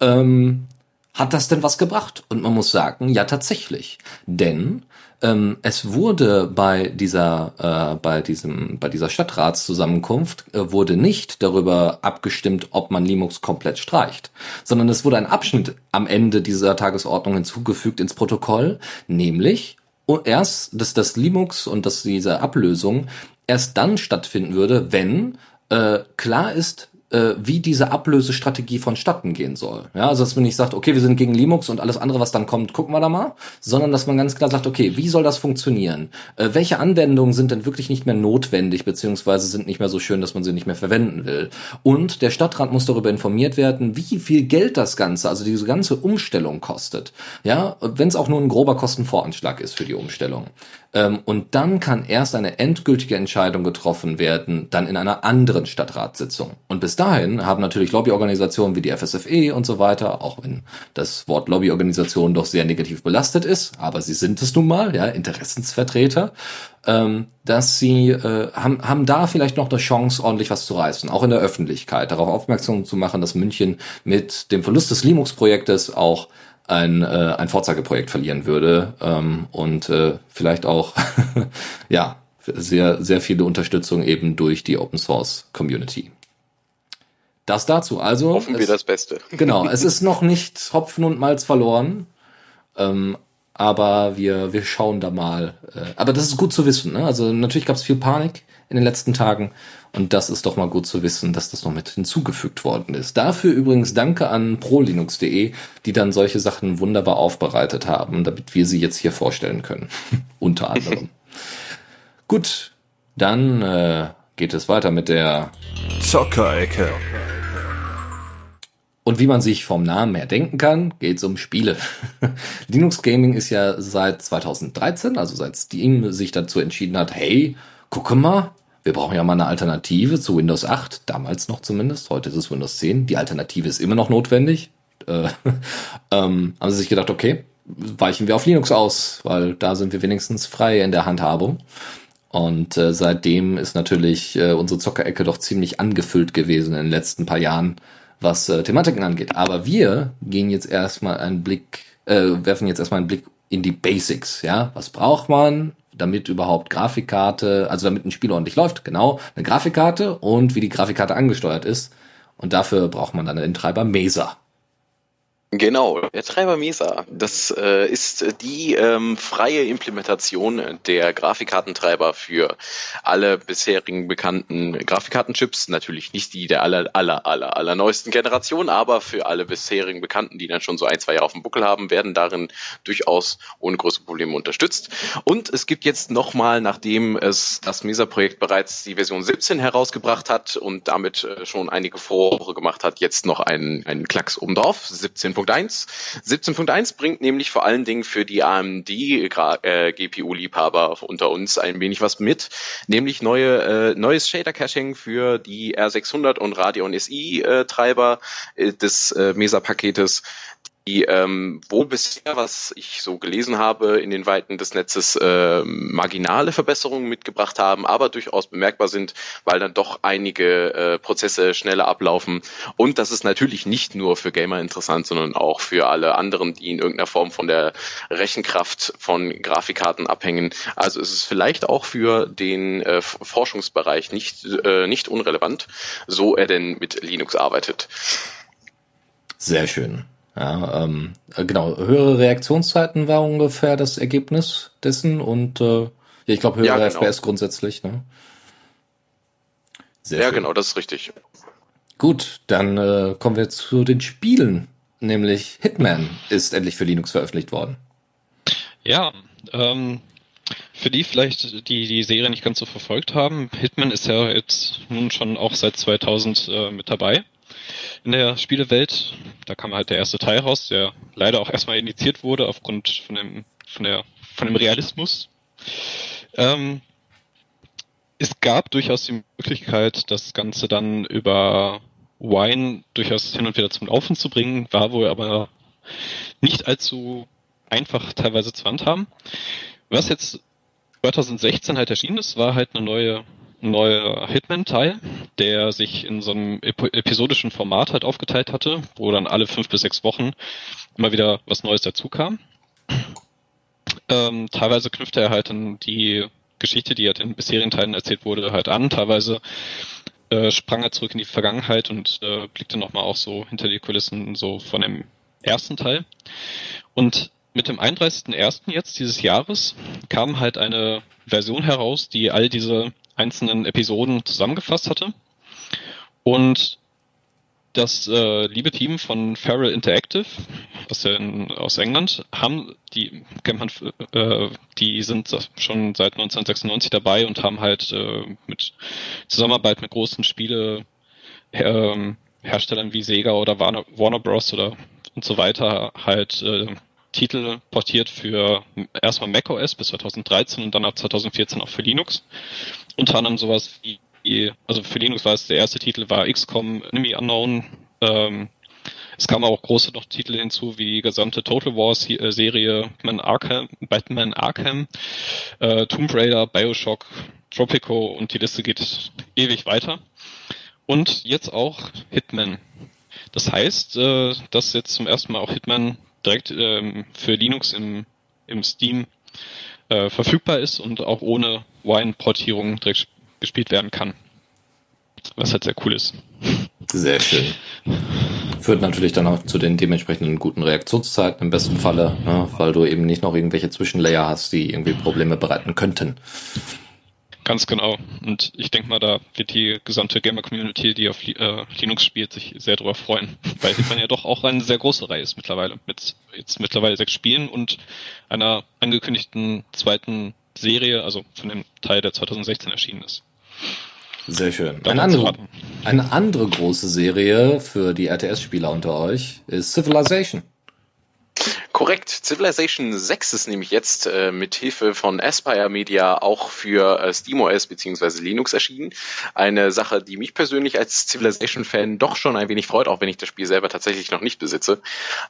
Ähm, hat das denn was gebracht? Und man muss sagen, ja tatsächlich. Denn ähm, es wurde bei dieser, äh, bei diesem, bei dieser Stadtratszusammenkunft äh, wurde nicht darüber abgestimmt, ob man Linux komplett streicht, sondern es wurde ein Abschnitt am Ende dieser Tagesordnung hinzugefügt ins Protokoll, nämlich erst, dass das Linux und dass diese Ablösung erst dann stattfinden würde, wenn äh, klar ist, äh, wie diese Ablösestrategie vonstatten gehen soll. Ja, also dass man nicht sagt, okay, wir sind gegen Linux und alles andere, was dann kommt, gucken wir da mal, sondern dass man ganz klar sagt, okay, wie soll das funktionieren? Äh, welche Anwendungen sind denn wirklich nicht mehr notwendig, beziehungsweise sind nicht mehr so schön, dass man sie nicht mehr verwenden will? Und der Stadtrat muss darüber informiert werden, wie viel Geld das Ganze, also diese ganze Umstellung kostet. Ja, wenn es auch nur ein grober Kostenvoranschlag ist für die Umstellung. Ähm, und dann kann erst eine endgültige Entscheidung getroffen werden, dann in einer anderen Stadtratssitzung. Und bis dahin haben natürlich Lobbyorganisationen wie die FSFE und so weiter, auch wenn das Wort Lobbyorganisation doch sehr negativ belastet ist, aber sie sind es nun mal, ja, Interessensvertreter, ähm, dass sie äh, haben, haben da vielleicht noch eine Chance, ordentlich was zu reißen, auch in der Öffentlichkeit, darauf aufmerksam zu machen, dass München mit dem Verlust des Linux-Projektes auch ein, äh, ein Vorzeigeprojekt verlieren würde ähm, und äh, vielleicht auch [laughs] ja sehr sehr viele Unterstützung eben durch die Open Source Community. Das dazu. Also hoffen es, wir das Beste. Genau, es [laughs] ist noch nicht Hopfen und Malz verloren, ähm, aber wir wir schauen da mal. Äh, aber das ist gut zu wissen. Ne? Also natürlich gab es viel Panik in den letzten Tagen und das ist doch mal gut zu wissen, dass das noch mit hinzugefügt worden ist. Dafür übrigens danke an prolinux.de, die dann solche Sachen wunderbar aufbereitet haben, damit wir sie jetzt hier vorstellen können. [laughs] Unter anderem. [laughs] gut, dann äh, geht es weiter mit der Zockerecke. Und wie man sich vom Namen her denken kann, geht es um Spiele. [laughs] Linux Gaming ist ja seit 2013, also seit Steam sich dazu entschieden hat, hey, gucke mal, wir brauchen ja mal eine Alternative zu Windows 8, damals noch zumindest, heute ist es Windows 10. Die Alternative ist immer noch notwendig. Äh, [laughs] ähm, haben sie sich gedacht, okay, weichen wir auf Linux aus, weil da sind wir wenigstens frei in der Handhabung. Und äh, seitdem ist natürlich äh, unsere Zockerecke doch ziemlich angefüllt gewesen in den letzten paar Jahren, was äh, Thematiken angeht. Aber wir gehen jetzt erstmal einen Blick, äh, werfen jetzt erstmal einen Blick in die Basics. Ja, was braucht man? damit überhaupt Grafikkarte, also damit ein Spiel ordentlich läuft, genau, eine Grafikkarte und wie die Grafikkarte angesteuert ist. Und dafür braucht man dann den Treiber Mesa. Genau, der Treiber Mesa, das äh, ist die ähm, freie Implementation der Grafikkartentreiber für alle bisherigen bekannten Grafikkartenchips, natürlich nicht die der aller, aller, aller, aller neuesten Generation, aber für alle bisherigen bekannten, die dann schon so ein, zwei Jahre auf dem Buckel haben, werden darin durchaus ohne große Probleme unterstützt. Und es gibt jetzt nochmal, nachdem es das Mesa-Projekt bereits die Version 17 herausgebracht hat und damit äh, schon einige Vorwoche gemacht hat, jetzt noch einen, einen Klacks obendrauf, 17. 17.1. 17.1 bringt nämlich vor allen Dingen für die AMD äh, GPU-Liebhaber unter uns ein wenig was mit, nämlich neue äh, neues Shader Caching für die R600 und Radeon SI äh, Treiber äh, des äh, Mesa-Paketes die ähm, wo bisher, was ich so gelesen habe, in den Weiten des Netzes äh, marginale Verbesserungen mitgebracht haben, aber durchaus bemerkbar sind, weil dann doch einige äh, Prozesse schneller ablaufen. Und das ist natürlich nicht nur für Gamer interessant, sondern auch für alle anderen, die in irgendeiner Form von der Rechenkraft von Grafikkarten abhängen. Also ist es vielleicht auch für den äh, Forschungsbereich nicht, äh, nicht unrelevant, so er denn mit Linux arbeitet. Sehr schön. Ja, ähm, äh, genau, höhere Reaktionszeiten war ungefähr das Ergebnis dessen und äh, ja, ich glaube höhere ja, genau. FPS grundsätzlich, ne? Sehr ja, schön. genau, das ist richtig. Gut, dann äh, kommen wir zu den Spielen, nämlich Hitman ist endlich für Linux veröffentlicht worden. Ja, ähm, für die vielleicht, die die Serie nicht ganz so verfolgt haben, Hitman ist ja jetzt nun schon auch seit 2000 äh, mit dabei in der Spielewelt. Da kam halt der erste Teil raus, der leider auch erstmal initiiert wurde aufgrund von dem, von der, von dem Realismus. Ähm, es gab durchaus die Möglichkeit, das Ganze dann über Wine durchaus hin und wieder zum Laufen zu bringen, war wohl aber nicht allzu einfach teilweise zu handhaben. Was jetzt 2016 halt erschienen ist, war halt eine neue neuer Hitman-Teil, der sich in so einem episodischen Format halt aufgeteilt hatte, wo dann alle fünf bis sechs Wochen immer wieder was Neues dazu kam. Ähm, teilweise knüpfte er halt an die Geschichte, die halt in bisherigen Teilen erzählt wurde, halt an. Teilweise äh, sprang er zurück in die Vergangenheit und äh, blickte nochmal auch so hinter die Kulissen so von dem ersten Teil. Und mit dem 31.01. jetzt dieses Jahres kam halt eine Version heraus, die all diese einzelnen Episoden zusammengefasst hatte. Und das äh, liebe Team von Feral Interactive aus, den, aus England haben die man, äh, die sind schon seit 1996 dabei und haben halt äh, mit Zusammenarbeit mit großen Spiele äh, Herstellern wie Sega oder Warner, Warner Bros. oder und so weiter halt äh, Titel portiert für erstmal macOS bis 2013 und dann ab 2014 auch für Linux. Unter anderem sowas wie, also für Linux war es der erste Titel war XCOM Enemy Unknown. Ähm, es kamen auch große noch Titel hinzu, wie die gesamte Total War Serie, Batman Arkham, Batman Arkham, äh, Tomb Raider, Bioshock, Tropico und die Liste geht ewig weiter. Und jetzt auch Hitman. Das heißt, äh, dass jetzt zum ersten Mal auch Hitman direkt ähm, für Linux im, im Steam äh, verfügbar ist und auch ohne Wine-Portierung direkt gespielt werden kann. Was halt sehr cool ist. Sehr schön. Führt natürlich dann auch zu den dementsprechenden guten Reaktionszeiten im besten Falle, ne, weil du eben nicht noch irgendwelche Zwischenlayer hast, die irgendwie Probleme bereiten könnten. Ganz genau. Und ich denke mal, da wird die gesamte Gamer-Community, die auf äh, Linux spielt, sich sehr darüber freuen, [laughs] weil man ja doch auch eine sehr große Reihe ist mittlerweile. Mit jetzt mittlerweile sechs Spielen und einer angekündigten zweiten Serie, also von dem Teil, der 2016 erschienen ist. Sehr schön. Eine andere, eine andere große Serie für die RTS-Spieler unter euch ist Civilization. Korrekt. Civilization 6 ist nämlich jetzt äh, mit Hilfe von Aspire Media auch für äh, SteamOS bzw. Linux erschienen. Eine Sache, die mich persönlich als Civilization-Fan doch schon ein wenig freut, auch wenn ich das Spiel selber tatsächlich noch nicht besitze.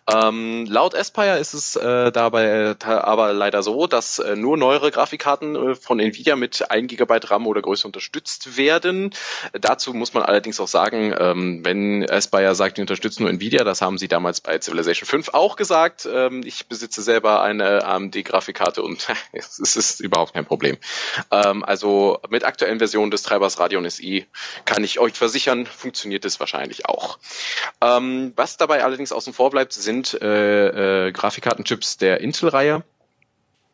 Ähm, laut Aspire ist es äh, dabei äh, aber leider so, dass äh, nur neuere Grafikkarten äh, von Nvidia mit 1 GB RAM oder größer unterstützt werden. Dazu muss man allerdings auch sagen, ähm, wenn Aspire sagt, die unterstützen nur Nvidia, das haben sie damals bei Civilization 5 auch gesagt. Ähm, ähm, ich besitze selber eine AMD-Grafikkarte und [laughs] es ist überhaupt kein Problem. Ähm, also mit aktuellen Versionen des Treibers Radeon SI kann ich euch versichern, funktioniert es wahrscheinlich auch. Ähm, was dabei allerdings außen vor bleibt, sind äh, äh, Grafikkartenchips der Intel-Reihe.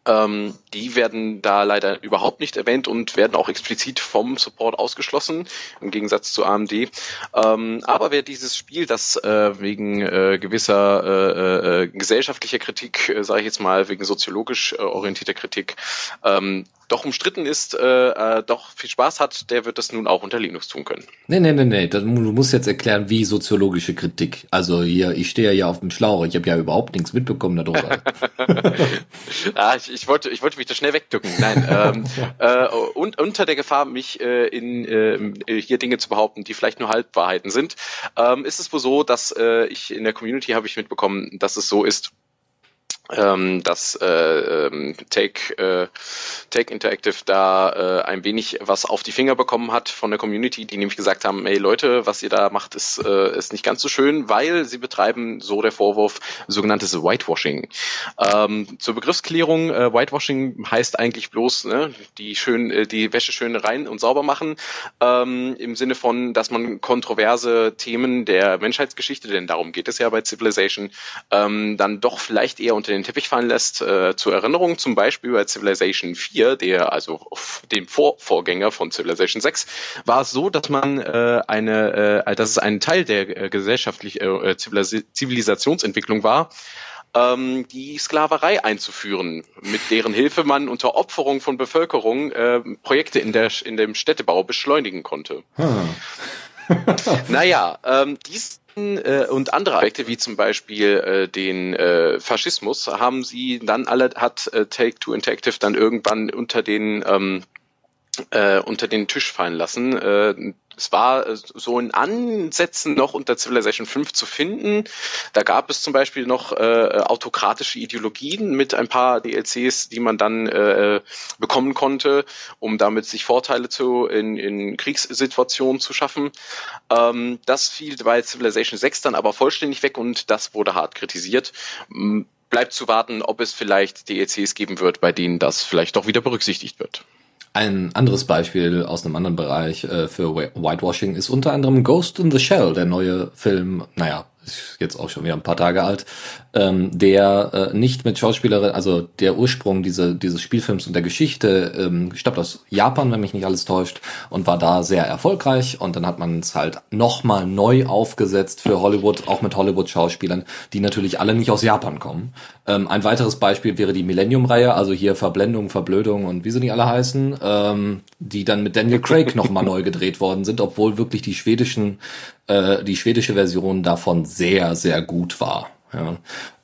Ähm, die werden da leider überhaupt nicht erwähnt und werden auch explizit vom Support ausgeschlossen, im Gegensatz zu AMD. Ähm, aber wer dieses Spiel, das äh, wegen äh, gewisser äh, äh, gesellschaftlicher Kritik, äh, sage ich jetzt mal, wegen soziologisch äh, orientierter Kritik, ähm, doch umstritten ist, äh, äh, doch viel Spaß hat, der wird das nun auch unter Linux tun können. Nee, nee, nee, nee. Du musst jetzt erklären, wie soziologische Kritik. Also hier, ich stehe ja auf dem Schlauch. Ich habe ja überhaupt nichts mitbekommen darüber. [laughs] [laughs] ah, ich, ich, wollte, ich wollte mich da schnell wegdücken. Nein, ähm, [laughs] äh, und unter der Gefahr, mich äh, in äh, hier Dinge zu behaupten, die vielleicht nur Halbwahrheiten sind, ähm, ist es wohl so, dass äh, ich in der Community habe ich mitbekommen, dass es so ist, ähm, dass äh, ähm, Take, äh, Take Interactive da äh, ein wenig was auf die Finger bekommen hat von der Community, die nämlich gesagt haben, hey Leute, was ihr da macht, ist, äh, ist nicht ganz so schön, weil sie betreiben, so der Vorwurf, sogenanntes Whitewashing. Ähm, zur Begriffsklärung, äh, Whitewashing heißt eigentlich bloß ne, die, schön, äh, die Wäsche schön rein und sauber machen, ähm, im Sinne von, dass man kontroverse Themen der Menschheitsgeschichte, denn darum geht es ja bei Civilization, ähm, dann doch vielleicht eher unter den den Teppich fallen lässt. Äh, zur Erinnerung zum Beispiel bei Civilization 4, der also dem Vor Vorgänger von Civilization 6, war es so, dass man äh, eine, äh, dass es ein Teil der äh, gesellschaftlichen äh, Zivilisationsentwicklung war, ähm, die Sklaverei einzuführen, mit deren Hilfe man unter Opferung von Bevölkerung äh, Projekte in, der, in dem Städtebau beschleunigen konnte. Hm. [laughs] naja, ähm, dies äh, und andere Aspekte wie zum Beispiel äh, den äh, Faschismus haben sie dann alle hat äh, Take Two Interactive dann irgendwann unter den ähm, äh, unter den Tisch fallen lassen. Äh, es war äh, so in Ansätzen noch unter Civilization 5 zu finden. Da gab es zum Beispiel noch äh, autokratische Ideologien mit ein paar DLCs, die man dann äh, bekommen konnte, um damit sich Vorteile zu in, in Kriegssituationen zu schaffen. Ähm, das fiel bei Civilization 6 dann aber vollständig weg und das wurde hart kritisiert bleibt zu warten, ob es vielleicht DLCs geben wird, bei denen das vielleicht doch wieder berücksichtigt wird. Ein anderes Beispiel aus einem anderen Bereich äh, für Whitewashing ist unter anderem Ghost in the Shell, der neue Film, naja, jetzt auch schon wieder ein paar Tage alt, ähm, der äh, nicht mit Schauspielerin, also der Ursprung diese, dieses Spielfilms und der Geschichte ähm, stammt aus Japan, wenn mich nicht alles täuscht, und war da sehr erfolgreich. Und dann hat man es halt nochmal neu aufgesetzt für Hollywood, auch mit Hollywood-Schauspielern, die natürlich alle nicht aus Japan kommen. Ähm, ein weiteres Beispiel wäre die Millennium-Reihe, also hier Verblendung, Verblödung und wie sie nicht alle heißen, ähm, die dann mit Daniel Craig nochmal neu gedreht worden sind, obwohl wirklich die schwedischen äh, die schwedische Version davon sehr, sehr gut war. Ja,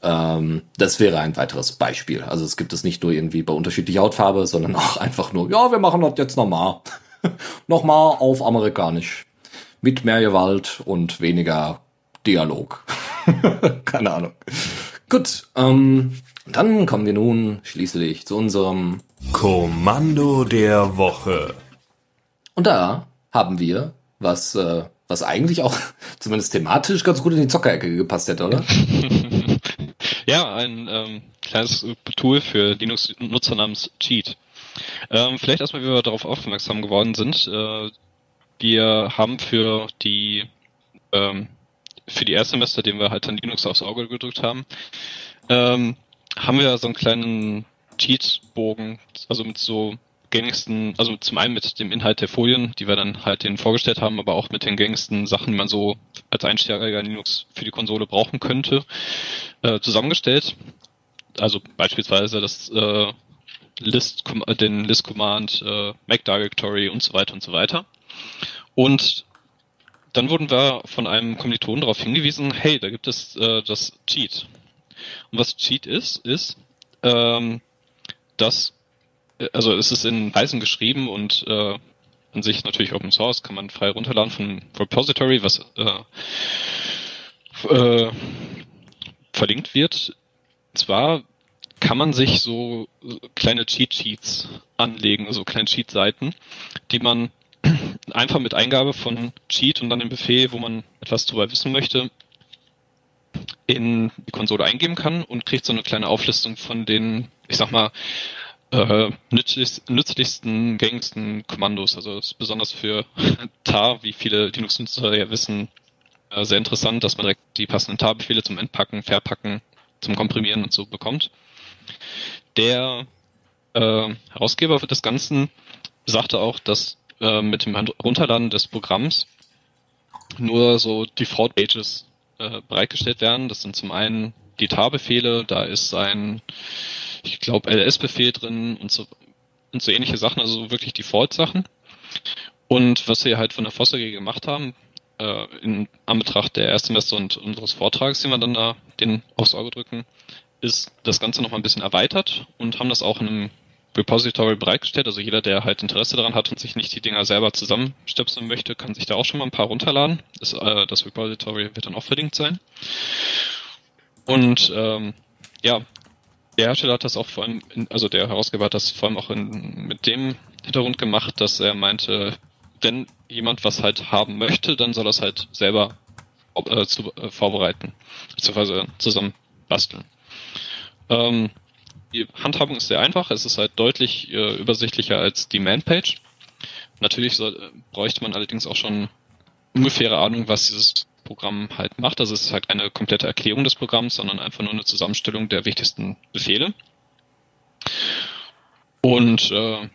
ähm, das wäre ein weiteres Beispiel. Also es gibt es nicht nur irgendwie bei unterschiedlicher Hautfarbe, sondern auch [laughs] einfach nur, ja, wir machen das jetzt nochmal. [laughs] nochmal auf amerikanisch. Mit mehr Gewalt und weniger Dialog. [laughs] Keine Ahnung. Gut, ähm, dann kommen wir nun schließlich zu unserem Kommando der Woche. Und da haben wir, was äh, was eigentlich auch [laughs] zumindest thematisch ganz gut in die Zockerecke gepasst hätte, oder? [laughs] ja, ein ähm, kleines Tool für Linux-Nutzer namens Cheat. Ähm, vielleicht erstmal, wie wir darauf aufmerksam geworden sind. Äh, wir haben für die ähm, für die Erstsemester, den wir halt dann Linux aufs Auge gedrückt haben, ähm, haben wir so einen kleinen Cheat-Bogen, also mit so gängigsten, also zum einen mit dem Inhalt der Folien, die wir dann halt denen vorgestellt haben, aber auch mit den gängigsten Sachen, die man so als Einsteiger in Linux für die Konsole brauchen könnte, äh, zusammengestellt. Also beispielsweise das äh, List, den List Command, äh, Mac Directory und so weiter und so weiter. Und dann wurden wir von einem Kommilitonen darauf hingewiesen, hey, da gibt es äh, das Cheat. Und was Cheat ist, ist, ähm, dass also es ist in Python geschrieben und äh, an sich natürlich Open Source, kann man frei runterladen von Repository, was äh, äh, verlinkt wird. Zwar kann man sich so kleine Cheat Sheets anlegen, also kleine Cheat Seiten, die man [clears throat] einfach mit Eingabe von Cheat und dann dem Befehl, wo man etwas darüber wissen möchte, in die Konsole eingeben kann und kriegt so eine kleine Auflistung von den, ich sag mal, äh, nützlichsten, gängigsten Kommandos. Also ist besonders für [laughs] tar, wie viele Linux-Nutzer ja wissen, äh, sehr interessant, dass man direkt die passenden tar-Befehle zum Entpacken, Verpacken, zum Komprimieren und so bekommt. Der äh, Herausgeber des Ganzen sagte auch, dass äh, mit dem Runterladen des Programms nur so Default-Pages äh, bereitgestellt werden. Das sind zum einen die tar-Befehle, da ist ein ich glaube, LS-Befehl drin und so, und so ähnliche Sachen, also wirklich Default-Sachen. Und was wir halt von der Foss AG gemacht haben, äh, in Anbetracht der Erstsemester und unseres Vortrags, den wir dann da den aufs Auge drücken, ist das Ganze noch mal ein bisschen erweitert und haben das auch in einem Repository bereitgestellt. Also jeder, der halt Interesse daran hat und sich nicht die Dinger selber zusammenstöpseln möchte, kann sich da auch schon mal ein paar runterladen. Das, äh, das Repository wird dann auch verlinkt sein. Und ähm, ja, der Hersteller hat das auch vor allem, in, also der Herausgeber hat das vor allem auch in, mit dem Hintergrund gemacht, dass er meinte, wenn jemand was halt haben möchte, dann soll es halt selber äh, zu, äh, vorbereiten, beziehungsweise zusammen basteln. Ähm, die Handhabung ist sehr einfach, es ist halt deutlich äh, übersichtlicher als die Man-Page. Natürlich soll, äh, bräuchte man allerdings auch schon ungefähre Ahnung, was dieses Programm halt macht. Also ist halt keine komplette Erklärung des Programms, sondern einfach nur eine Zusammenstellung der wichtigsten Befehle. Und äh,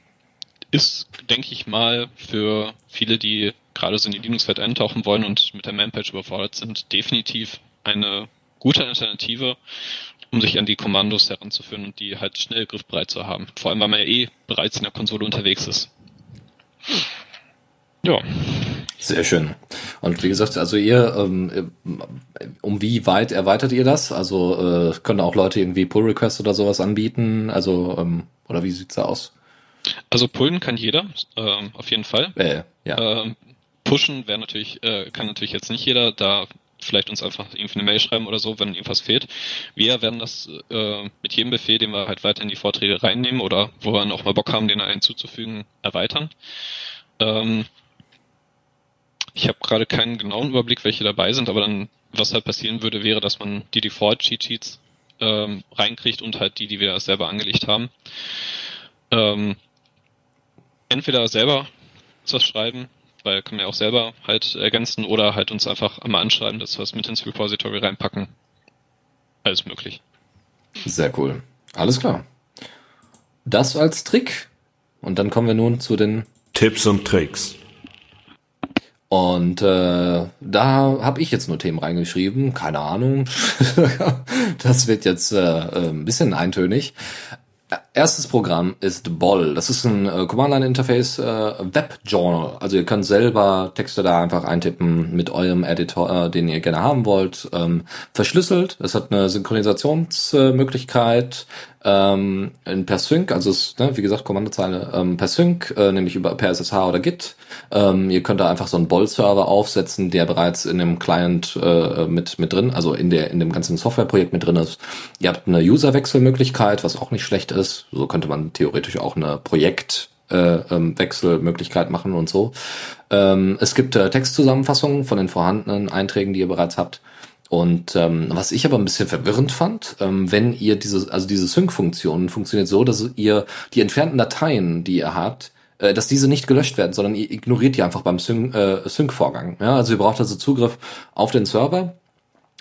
ist, denke ich mal, für viele, die gerade so in die Linux-Welt eintauchen wollen und mit der Man-Page überfordert sind, definitiv eine gute Alternative, um sich an die Kommandos heranzuführen und die halt schnell griffbereit zu haben. Vor allem, weil man ja eh bereits in der Konsole unterwegs ist. Ja. Sehr schön. Und wie gesagt, also ihr, ähm, um wie weit erweitert ihr das? Also äh, können auch Leute irgendwie Pull Requests oder sowas anbieten? Also ähm, oder wie sieht's da aus? Also pullen kann jeder, ähm, auf jeden Fall. Äh, ja. Ähm, pushen wäre natürlich, äh, kann natürlich jetzt nicht jeder, da vielleicht uns einfach irgendwie eine Mail schreiben oder so, wenn irgendwas fehlt. Wir werden das äh, mit jedem Befehl, den wir halt weiter in die Vorträge reinnehmen oder wo wir noch mal Bock haben, den hinzuzufügen, erweitern. Ähm, ich habe gerade keinen genauen Überblick, welche dabei sind, aber dann, was halt passieren würde, wäre, dass man die Default-Cheat-Sheets ähm, reinkriegt und halt die, die wir selber angelegt haben. Ähm, entweder selber was schreiben, weil kann man ja auch selber halt ergänzen oder halt uns einfach einmal anschreiben, dass wir es mit ins Repository reinpacken. Alles möglich. Sehr cool. Alles klar. Das als Trick. Und dann kommen wir nun zu den Tipps und Tricks. Und äh, da habe ich jetzt nur Themen reingeschrieben, keine Ahnung. [laughs] das wird jetzt äh, äh, ein bisschen eintönig. Erstes Programm ist Boll. Das ist ein äh, Command-Line-Interface äh, Web-Journal. Also ihr könnt selber Texte da einfach eintippen mit eurem Editor, äh, den ihr gerne haben wollt. Ähm, verschlüsselt. Es hat eine Synchronisationsmöglichkeit ähm, in per Sync, also es, ne, wie gesagt Kommandozeile ähm, per Sync, äh, nämlich über per SSH oder Git. Ähm, ihr könnt da einfach so einen Boll-Server aufsetzen, der bereits in dem Client äh, mit mit drin, also in der in dem ganzen Softwareprojekt mit drin ist. Ihr habt eine User-Wechselmöglichkeit, was auch nicht schlecht ist. So könnte man theoretisch auch eine Projekt äh, ähm, Wechselmöglichkeit machen und so. Ähm, es gibt äh, Textzusammenfassungen von den vorhandenen Einträgen, die ihr bereits habt. Und ähm, was ich aber ein bisschen verwirrend fand, ähm, wenn ihr diese, also diese Sync-Funktion funktioniert so, dass ihr die entfernten Dateien, die ihr habt, äh, dass diese nicht gelöscht werden, sondern ihr ignoriert die einfach beim Sync-Vorgang. Äh, Sync -Vorgang. ja, also ihr braucht also Zugriff auf den Server,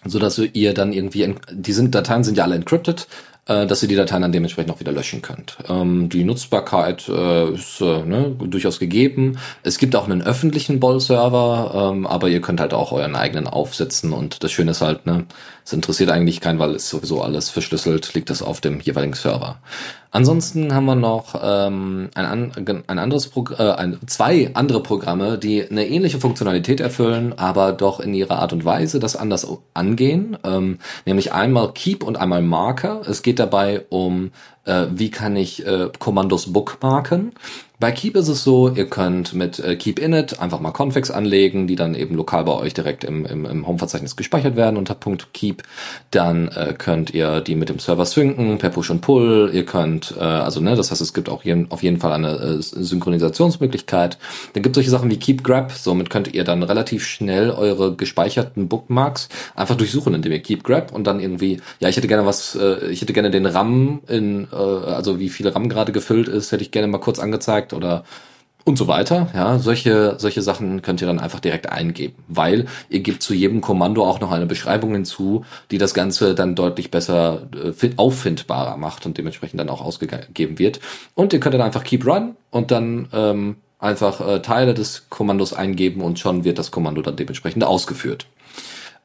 so dass ihr dann irgendwie, die sind Dateien sind ja alle encrypted äh, dass ihr die Dateien dann dementsprechend auch wieder löschen könnt. Ähm, die Nutzbarkeit äh, ist äh, ne, durchaus gegeben. Es gibt auch einen öffentlichen Boll-Server, ähm, aber ihr könnt halt auch euren eigenen aufsetzen und das Schöne ist halt, ne, es interessiert eigentlich keinen, weil es sowieso alles verschlüsselt, liegt das auf dem jeweiligen Server. Ansonsten haben wir noch ähm, ein, ein anderes Progr äh, ein, zwei andere Programme, die eine ähnliche Funktionalität erfüllen, aber doch in ihrer Art und Weise das anders angehen. Ähm, nämlich einmal Keep und einmal Marker. Es geht dabei um, äh, wie kann ich äh, Kommandos bookmarken. Bei Keep ist es so, ihr könnt mit äh, Keep Init einfach mal Configs anlegen, die dann eben lokal bei euch direkt im, im, im Home-Verzeichnis gespeichert werden unter Punkt .keep. Dann äh, könnt ihr die mit dem Server synken per Push und Pull. Ihr könnt, äh, also ne, das heißt, es gibt auch jeden, auf jeden Fall eine äh, Synchronisationsmöglichkeit. Dann gibt es solche Sachen wie Keep Grab. Somit könnt ihr dann relativ schnell eure gespeicherten Bookmarks einfach durchsuchen, indem ihr Keep Grab und dann irgendwie, ja, ich hätte gerne was, äh, ich hätte gerne den RAM in, äh, also wie viel RAM gerade gefüllt ist, hätte ich gerne mal kurz angezeigt Kontakt oder und so weiter. Ja, solche, solche Sachen könnt ihr dann einfach direkt eingeben, weil ihr gebt zu jedem Kommando auch noch eine Beschreibung hinzu, die das Ganze dann deutlich besser äh, auffindbarer macht und dementsprechend dann auch ausgegeben wird. Und ihr könnt dann einfach keep run und dann ähm, einfach äh, Teile des Kommandos eingeben und schon wird das Kommando dann dementsprechend ausgeführt.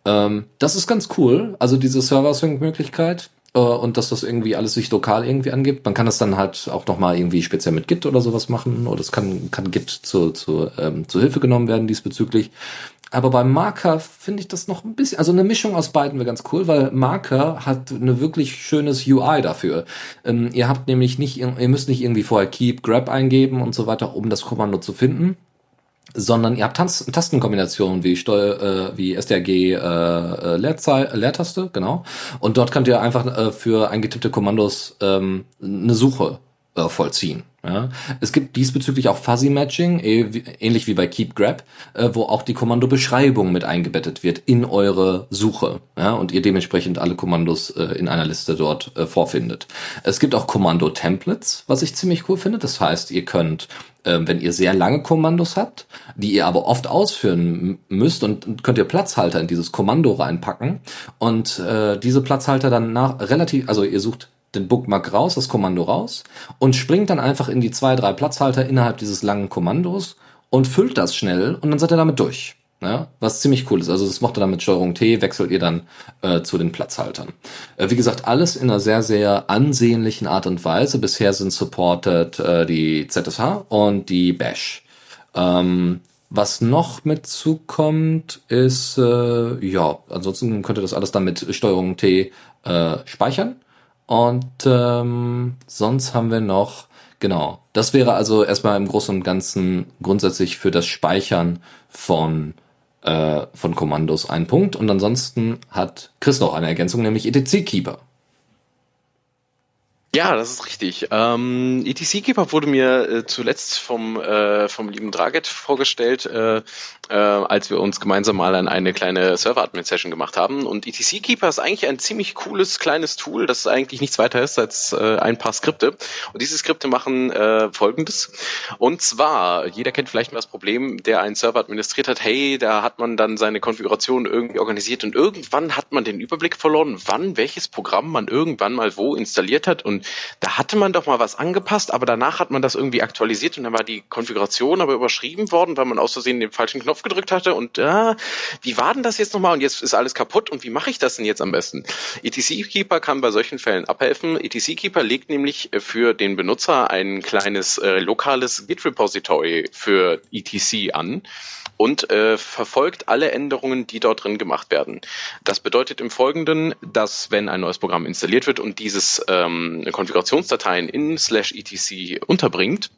Ähm, das ist ganz cool, also diese Server-Sync-Möglichkeit äh, und dass das irgendwie alles sich lokal irgendwie angibt. Man kann das dann halt auch nochmal irgendwie speziell mit Git oder sowas machen oder es kann, kann Git zu, zu, ähm, zu Hilfe genommen werden diesbezüglich. Aber beim Marker finde ich das noch ein bisschen, also eine Mischung aus beiden wäre ganz cool, weil Marker hat eine wirklich schönes UI dafür. Ähm, ihr habt nämlich nicht, ihr müsst nicht irgendwie vorher Keep, Grab eingeben und so weiter, um das Kommando zu finden sondern ihr habt Tanz Tastenkombinationen wie Steuer, äh, wie STRG äh, äh, Leerzei Leertaste, genau. Und dort könnt ihr einfach äh, für eingetippte Kommandos ähm, eine Suche äh, vollziehen. Ja. Es gibt diesbezüglich auch Fuzzy Matching, eh ähnlich wie bei Keep Grab, äh, wo auch die Kommandobeschreibung mit eingebettet wird in eure Suche ja, und ihr dementsprechend alle Kommandos äh, in einer Liste dort äh, vorfindet. Es gibt auch Kommando-Templates, was ich ziemlich cool finde. Das heißt, ihr könnt ähm, wenn ihr sehr lange Kommandos habt, die ihr aber oft ausführen müsst und könnt ihr Platzhalter in dieses Kommando reinpacken und äh, diese Platzhalter dann nach relativ, also ihr sucht den Bookmark raus, das Kommando raus und springt dann einfach in die zwei, drei Platzhalter innerhalb dieses langen Kommandos und füllt das schnell und dann seid ihr damit durch. Ja, was ziemlich cool ist. Also das macht ihr dann mit Steuerung T, wechselt ihr dann äh, zu den Platzhaltern. Äh, wie gesagt, alles in einer sehr, sehr ansehnlichen Art und Weise. Bisher sind supported äh, die ZSH und die Bash. Ähm, was noch mit zukommt, ist, äh, ja, ansonsten könnt ihr das alles dann mit Steuerung T äh, speichern. Und ähm, sonst haben wir noch, genau, das wäre also erstmal im Großen und Ganzen grundsätzlich für das Speichern von äh, von Kommandos ein Punkt. Und ansonsten hat Chris noch eine Ergänzung, nämlich etc Keeper. Ja, das ist richtig. Ähm, ETC Keeper wurde mir äh, zuletzt vom, äh, vom lieben Draget vorgestellt, äh, äh, als wir uns gemeinsam mal an eine kleine Server-Admin-Session gemacht haben. Und ETC Keeper ist eigentlich ein ziemlich cooles kleines Tool, das eigentlich nichts weiter ist als äh, ein paar Skripte. Und diese Skripte machen äh, folgendes. Und zwar, jeder kennt vielleicht mal das Problem, der einen Server administriert hat, hey, da hat man dann seine Konfiguration irgendwie organisiert und irgendwann hat man den Überblick verloren, wann welches Programm man irgendwann mal wo installiert hat und da hatte man doch mal was angepasst, aber danach hat man das irgendwie aktualisiert und dann war die Konfiguration aber überschrieben worden, weil man aus Versehen den falschen Knopf gedrückt hatte und äh, wie war denn das jetzt nochmal und jetzt ist alles kaputt und wie mache ich das denn jetzt am besten? ETC Keeper kann bei solchen Fällen abhelfen. ETC Keeper legt nämlich für den Benutzer ein kleines äh, lokales Git Repository für ETC an und äh, verfolgt alle Änderungen, die dort drin gemacht werden. Das bedeutet im Folgenden, dass wenn ein neues Programm installiert wird und dieses ähm, Konfigurationsdateien in slash etc unterbringt,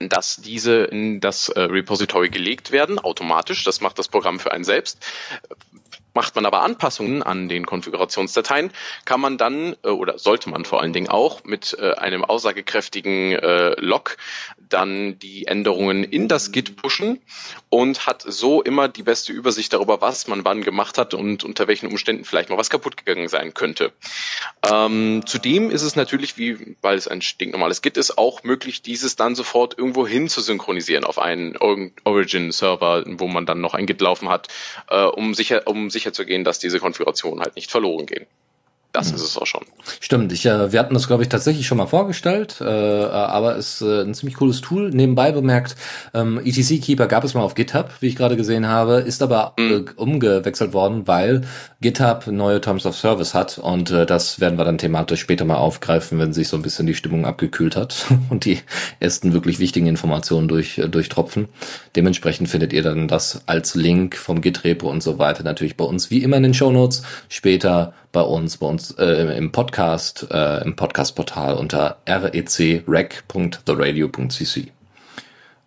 dass diese in das äh, Repository gelegt werden, automatisch. Das macht das Programm für einen selbst. Macht man aber Anpassungen an den Konfigurationsdateien, kann man dann äh, oder sollte man vor allen Dingen auch mit äh, einem aussagekräftigen äh, Log dann die Änderungen in das Git pushen und hat so immer die beste Übersicht darüber, was man wann gemacht hat und unter welchen Umständen vielleicht mal was kaputt gegangen sein könnte. Ähm, zudem ist es natürlich, wie weil es ein stinknormales Git ist, auch möglich, dieses dann sofort irgendwo hin zu synchronisieren auf einen Origin-Server, wo man dann noch ein Git laufen hat, äh, um sicher, um sicher zu gehen, dass diese Konfigurationen halt nicht verloren gehen. Das mhm. ist es auch schon. Stimmt, ich, äh, wir hatten das, glaube ich, tatsächlich schon mal vorgestellt, äh, aber ist äh, ein ziemlich cooles Tool. Nebenbei bemerkt, ähm, ETC Keeper gab es mal auf GitHub, wie ich gerade gesehen habe, ist aber mhm. äh, umgewechselt worden, weil GitHub neue Terms of Service hat und äh, das werden wir dann thematisch später mal aufgreifen, wenn sich so ein bisschen die Stimmung abgekühlt hat [laughs] und die ersten wirklich wichtigen Informationen durch, äh, durchtropfen. Dementsprechend findet ihr dann das als Link vom Git-Repo und so weiter natürlich bei uns wie immer in den Show Notes. Später bei uns, bei uns äh, im Podcast, äh, im Podcast-Portal unter recrec.theradio.cc.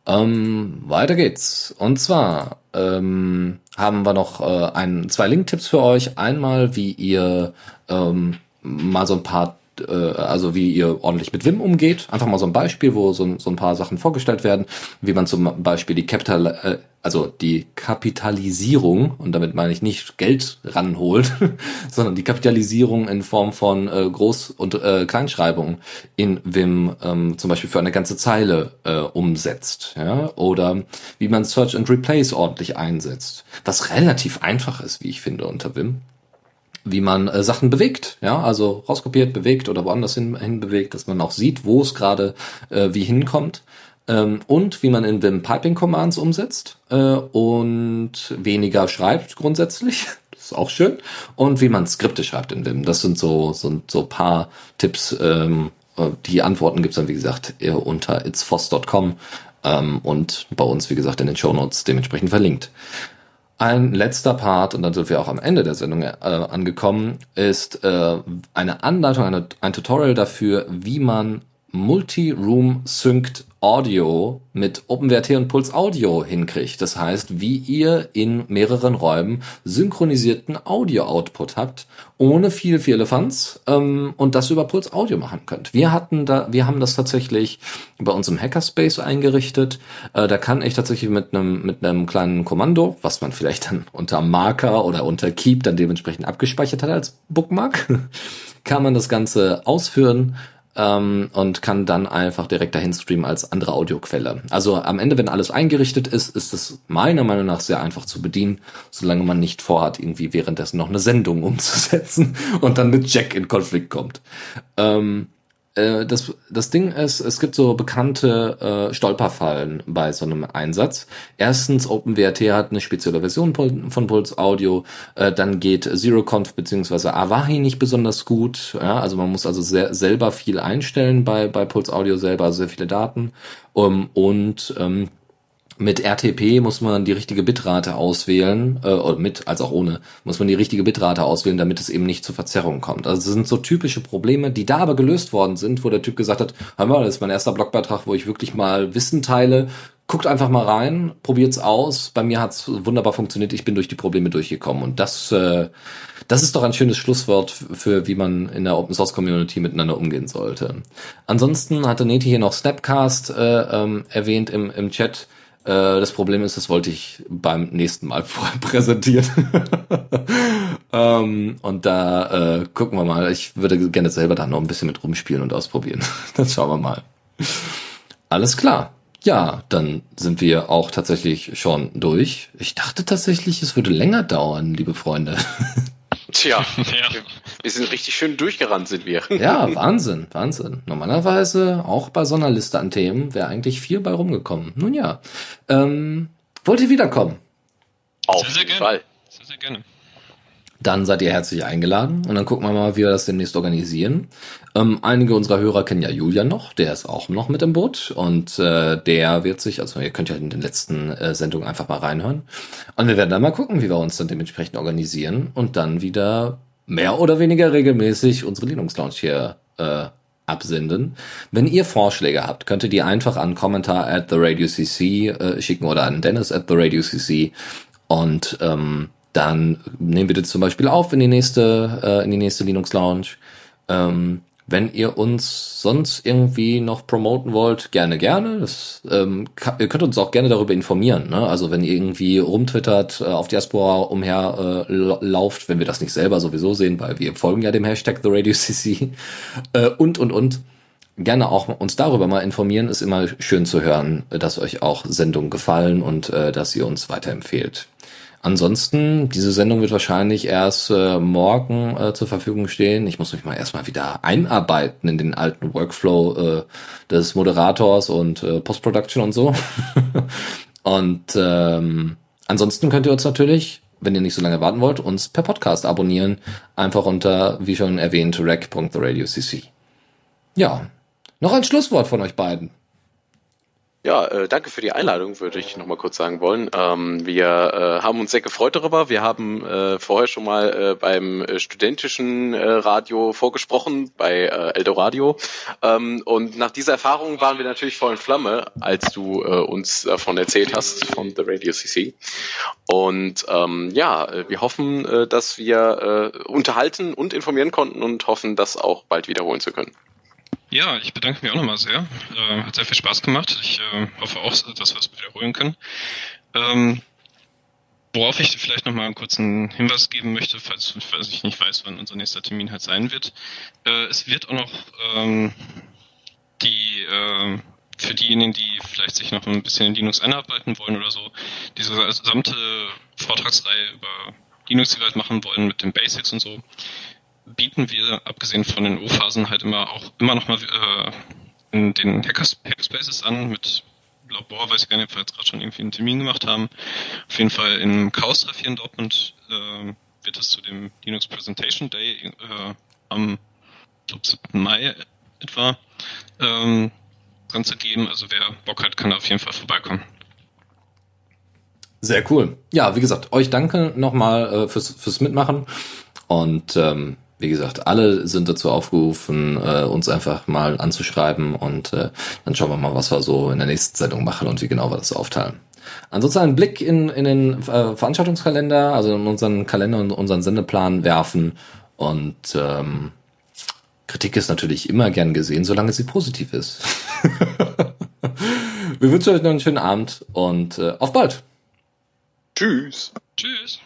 Ähm, weiter geht's. Und zwar ähm, haben wir noch äh, ein, zwei Link-Tipps für euch. Einmal, wie ihr ähm, mal so ein paar also wie ihr ordentlich mit Wim umgeht. Einfach mal so ein Beispiel, wo so, so ein paar Sachen vorgestellt werden, wie man zum Beispiel die Capital, äh, also die Kapitalisierung, und damit meine ich nicht Geld ranholt, [laughs] sondern die Kapitalisierung in Form von äh, Groß- und äh, Kleinschreibung in Vim ähm, zum Beispiel für eine ganze Zeile äh, umsetzt. Ja? Oder wie man Search and Replace ordentlich einsetzt. Was relativ einfach ist, wie ich finde, unter Vim wie man äh, Sachen bewegt, ja, also rauskopiert, bewegt oder woanders hin, hin bewegt, dass man auch sieht, wo es gerade äh, wie hinkommt ähm, und wie man in Vim Piping Commands umsetzt äh, und weniger schreibt grundsätzlich. [laughs] Das ist auch schön. Und wie man Skripte schreibt in Vim. Das sind so, so, so paar Tipps. Ähm, äh, die Antworten gibt's dann, wie gesagt, unter itsfoss.com ähm, und bei uns, wie gesagt, in den Show Notes dementsprechend verlinkt. Ein letzter Part, und dann sind wir auch am Ende der Sendung äh, angekommen, ist äh, eine Anleitung, eine, ein Tutorial dafür, wie man Multi-Room Synced Audio mit OpenWrt und Puls Audio hinkriegt. Das heißt, wie ihr in mehreren Räumen synchronisierten Audio-Output habt, ohne viel, viel Elefanz ähm, und das über Puls Audio machen könnt. Wir hatten da, wir haben das tatsächlich bei uns im Hackerspace eingerichtet. Äh, da kann ich tatsächlich mit einem mit einem kleinen Kommando, was man vielleicht dann unter Marker oder unter Keep dann dementsprechend abgespeichert hat als Bookmark, [laughs] kann man das Ganze ausführen ähm, und kann dann einfach direkt dahin streamen als andere Audioquelle. Also am Ende, wenn alles eingerichtet ist, ist es meiner Meinung nach sehr einfach zu bedienen, solange man nicht vorhat, irgendwie währenddessen noch eine Sendung [laughs] umzusetzen und dann mit Jack in Konflikt kommt. Ähm, äh, das, das Ding ist, es gibt so bekannte äh, Stolperfallen bei so einem Einsatz. Erstens, OpenWrt hat eine spezielle Version von Pulse Audio, äh, dann geht ZeroConf bzw. Avahi nicht besonders gut. Ja, also man muss also sehr, selber viel einstellen bei, bei Pulse Audio selber, also sehr viele Daten. Um, und ähm, mit RTP muss man die richtige Bitrate auswählen, äh, mit als auch ohne, muss man die richtige Bitrate auswählen, damit es eben nicht zu Verzerrung kommt. Also das sind so typische Probleme, die da aber gelöst worden sind, wo der Typ gesagt hat, hör mal, das ist mein erster Blogbeitrag, wo ich wirklich mal Wissen teile, guckt einfach mal rein, probiert's aus. Bei mir hat's wunderbar funktioniert. Ich bin durch die Probleme durchgekommen und das, äh, das ist doch ein schönes Schlusswort für, wie man in der Open Source Community miteinander umgehen sollte. Ansonsten hatte Neti hier noch Snapcast äh, ähm, erwähnt im, im Chat. Äh, das Problem ist, das wollte ich beim nächsten Mal [laughs] präsentieren. [laughs] ähm, und da äh, gucken wir mal. Ich würde gerne selber da noch ein bisschen mit rumspielen und ausprobieren. [laughs] das schauen wir mal. Alles klar. Ja, dann sind wir auch tatsächlich schon durch. Ich dachte tatsächlich, es würde länger dauern, liebe Freunde. Tja, [laughs] ja. wir sind richtig schön durchgerannt, sind wir. Ja, Wahnsinn, Wahnsinn. Normalerweise, auch bei so einer Liste an Themen, wäre eigentlich viel bei rumgekommen. Nun ja. Ähm, wollt ihr wiederkommen? Auf jeden Fall. Sehr, sehr gerne dann seid ihr herzlich eingeladen und dann gucken wir mal, wie wir das demnächst organisieren. Ähm, einige unserer Hörer kennen ja Julian noch, der ist auch noch mit im Boot und äh, der wird sich, also ihr könnt ja in den letzten äh, Sendungen einfach mal reinhören und wir werden dann mal gucken, wie wir uns dann dementsprechend organisieren und dann wieder mehr oder weniger regelmäßig unsere Linux Lounge hier äh, absenden. Wenn ihr Vorschläge habt, könnt ihr die einfach an Kommentar at the Radio CC äh, schicken oder an Dennis at the Radio CC und ähm, dann nehmen wir das zum Beispiel auf in die nächste, äh, in die nächste Linux Lounge. Ähm, wenn ihr uns sonst irgendwie noch promoten wollt, gerne, gerne. Das, ähm, kann, ihr könnt uns auch gerne darüber informieren. Ne? Also wenn ihr irgendwie rumtwittert, äh, auf Diaspora umher äh, lauft, wenn wir das nicht selber sowieso sehen, weil wir folgen ja dem Hashtag TheRadioCC [laughs] äh, und, und, und. Gerne auch uns darüber mal informieren. Ist immer schön zu hören, dass euch auch Sendungen gefallen und äh, dass ihr uns weiterempfehlt. Ansonsten, diese Sendung wird wahrscheinlich erst äh, morgen äh, zur Verfügung stehen. Ich muss mich mal erstmal wieder einarbeiten in den alten Workflow äh, des Moderators und äh, Post-Production und so. [laughs] und ähm, ansonsten könnt ihr uns natürlich, wenn ihr nicht so lange warten wollt, uns per Podcast abonnieren. Einfach unter, wie schon erwähnt, rec.theradiocc. Ja, noch ein Schlusswort von euch beiden. Ja, äh, danke für die Einladung, würde ich nochmal kurz sagen wollen. Ähm, wir äh, haben uns sehr gefreut darüber. Wir haben äh, vorher schon mal äh, beim äh, studentischen äh, Radio vorgesprochen, bei Eldoradio. Ähm, und nach dieser Erfahrung waren wir natürlich voll in Flamme, als du uns davon erzählt hast, von The Radio CC. Und ähm, ja, wir hoffen, dass wir unterhalten und informieren konnten und hoffen, das auch bald wiederholen zu können. Ja, ich bedanke mich auch nochmal sehr. Äh, hat sehr viel Spaß gemacht. Ich äh, hoffe auch, dass wir es wiederholen können. Ähm, worauf ich vielleicht nochmal einen kurzen Hinweis geben möchte, falls, falls ich nicht weiß, wann unser nächster Termin halt sein wird. Äh, es wird auch noch ähm, die äh, für diejenigen, die vielleicht sich noch ein bisschen in Linux einarbeiten wollen oder so, diese gesamte Vortragsreihe über Linux, die wir halt machen wollen mit den Basics und so, bieten wir, abgesehen von den O-Phasen, halt immer auch immer noch mal äh, in den Hackerspaces an mit Labor, weiß ich gar nicht, ob wir jetzt gerade schon irgendwie einen Termin gemacht haben. Auf jeden Fall im Chaos-Treff hier in Dortmund äh, wird es zu dem Linux Presentation Day äh, am glaub, 7. Mai etwa ähm, Ganze geben. Also wer Bock hat, kann da auf jeden Fall vorbeikommen. Sehr cool. Ja, wie gesagt, euch danke nochmal äh, fürs, fürs Mitmachen. Und ähm, wie gesagt, alle sind dazu aufgerufen, äh, uns einfach mal anzuschreiben und äh, dann schauen wir mal, was wir so in der nächsten Sendung machen und wie genau wir das aufteilen. Ansonsten einen Blick in, in den äh, Veranstaltungskalender, also in unseren Kalender und unseren Sendeplan werfen und ähm, Kritik ist natürlich immer gern gesehen, solange sie positiv ist. [laughs] wir wünschen euch noch einen schönen Abend und äh, auf bald. Tschüss. Tschüss.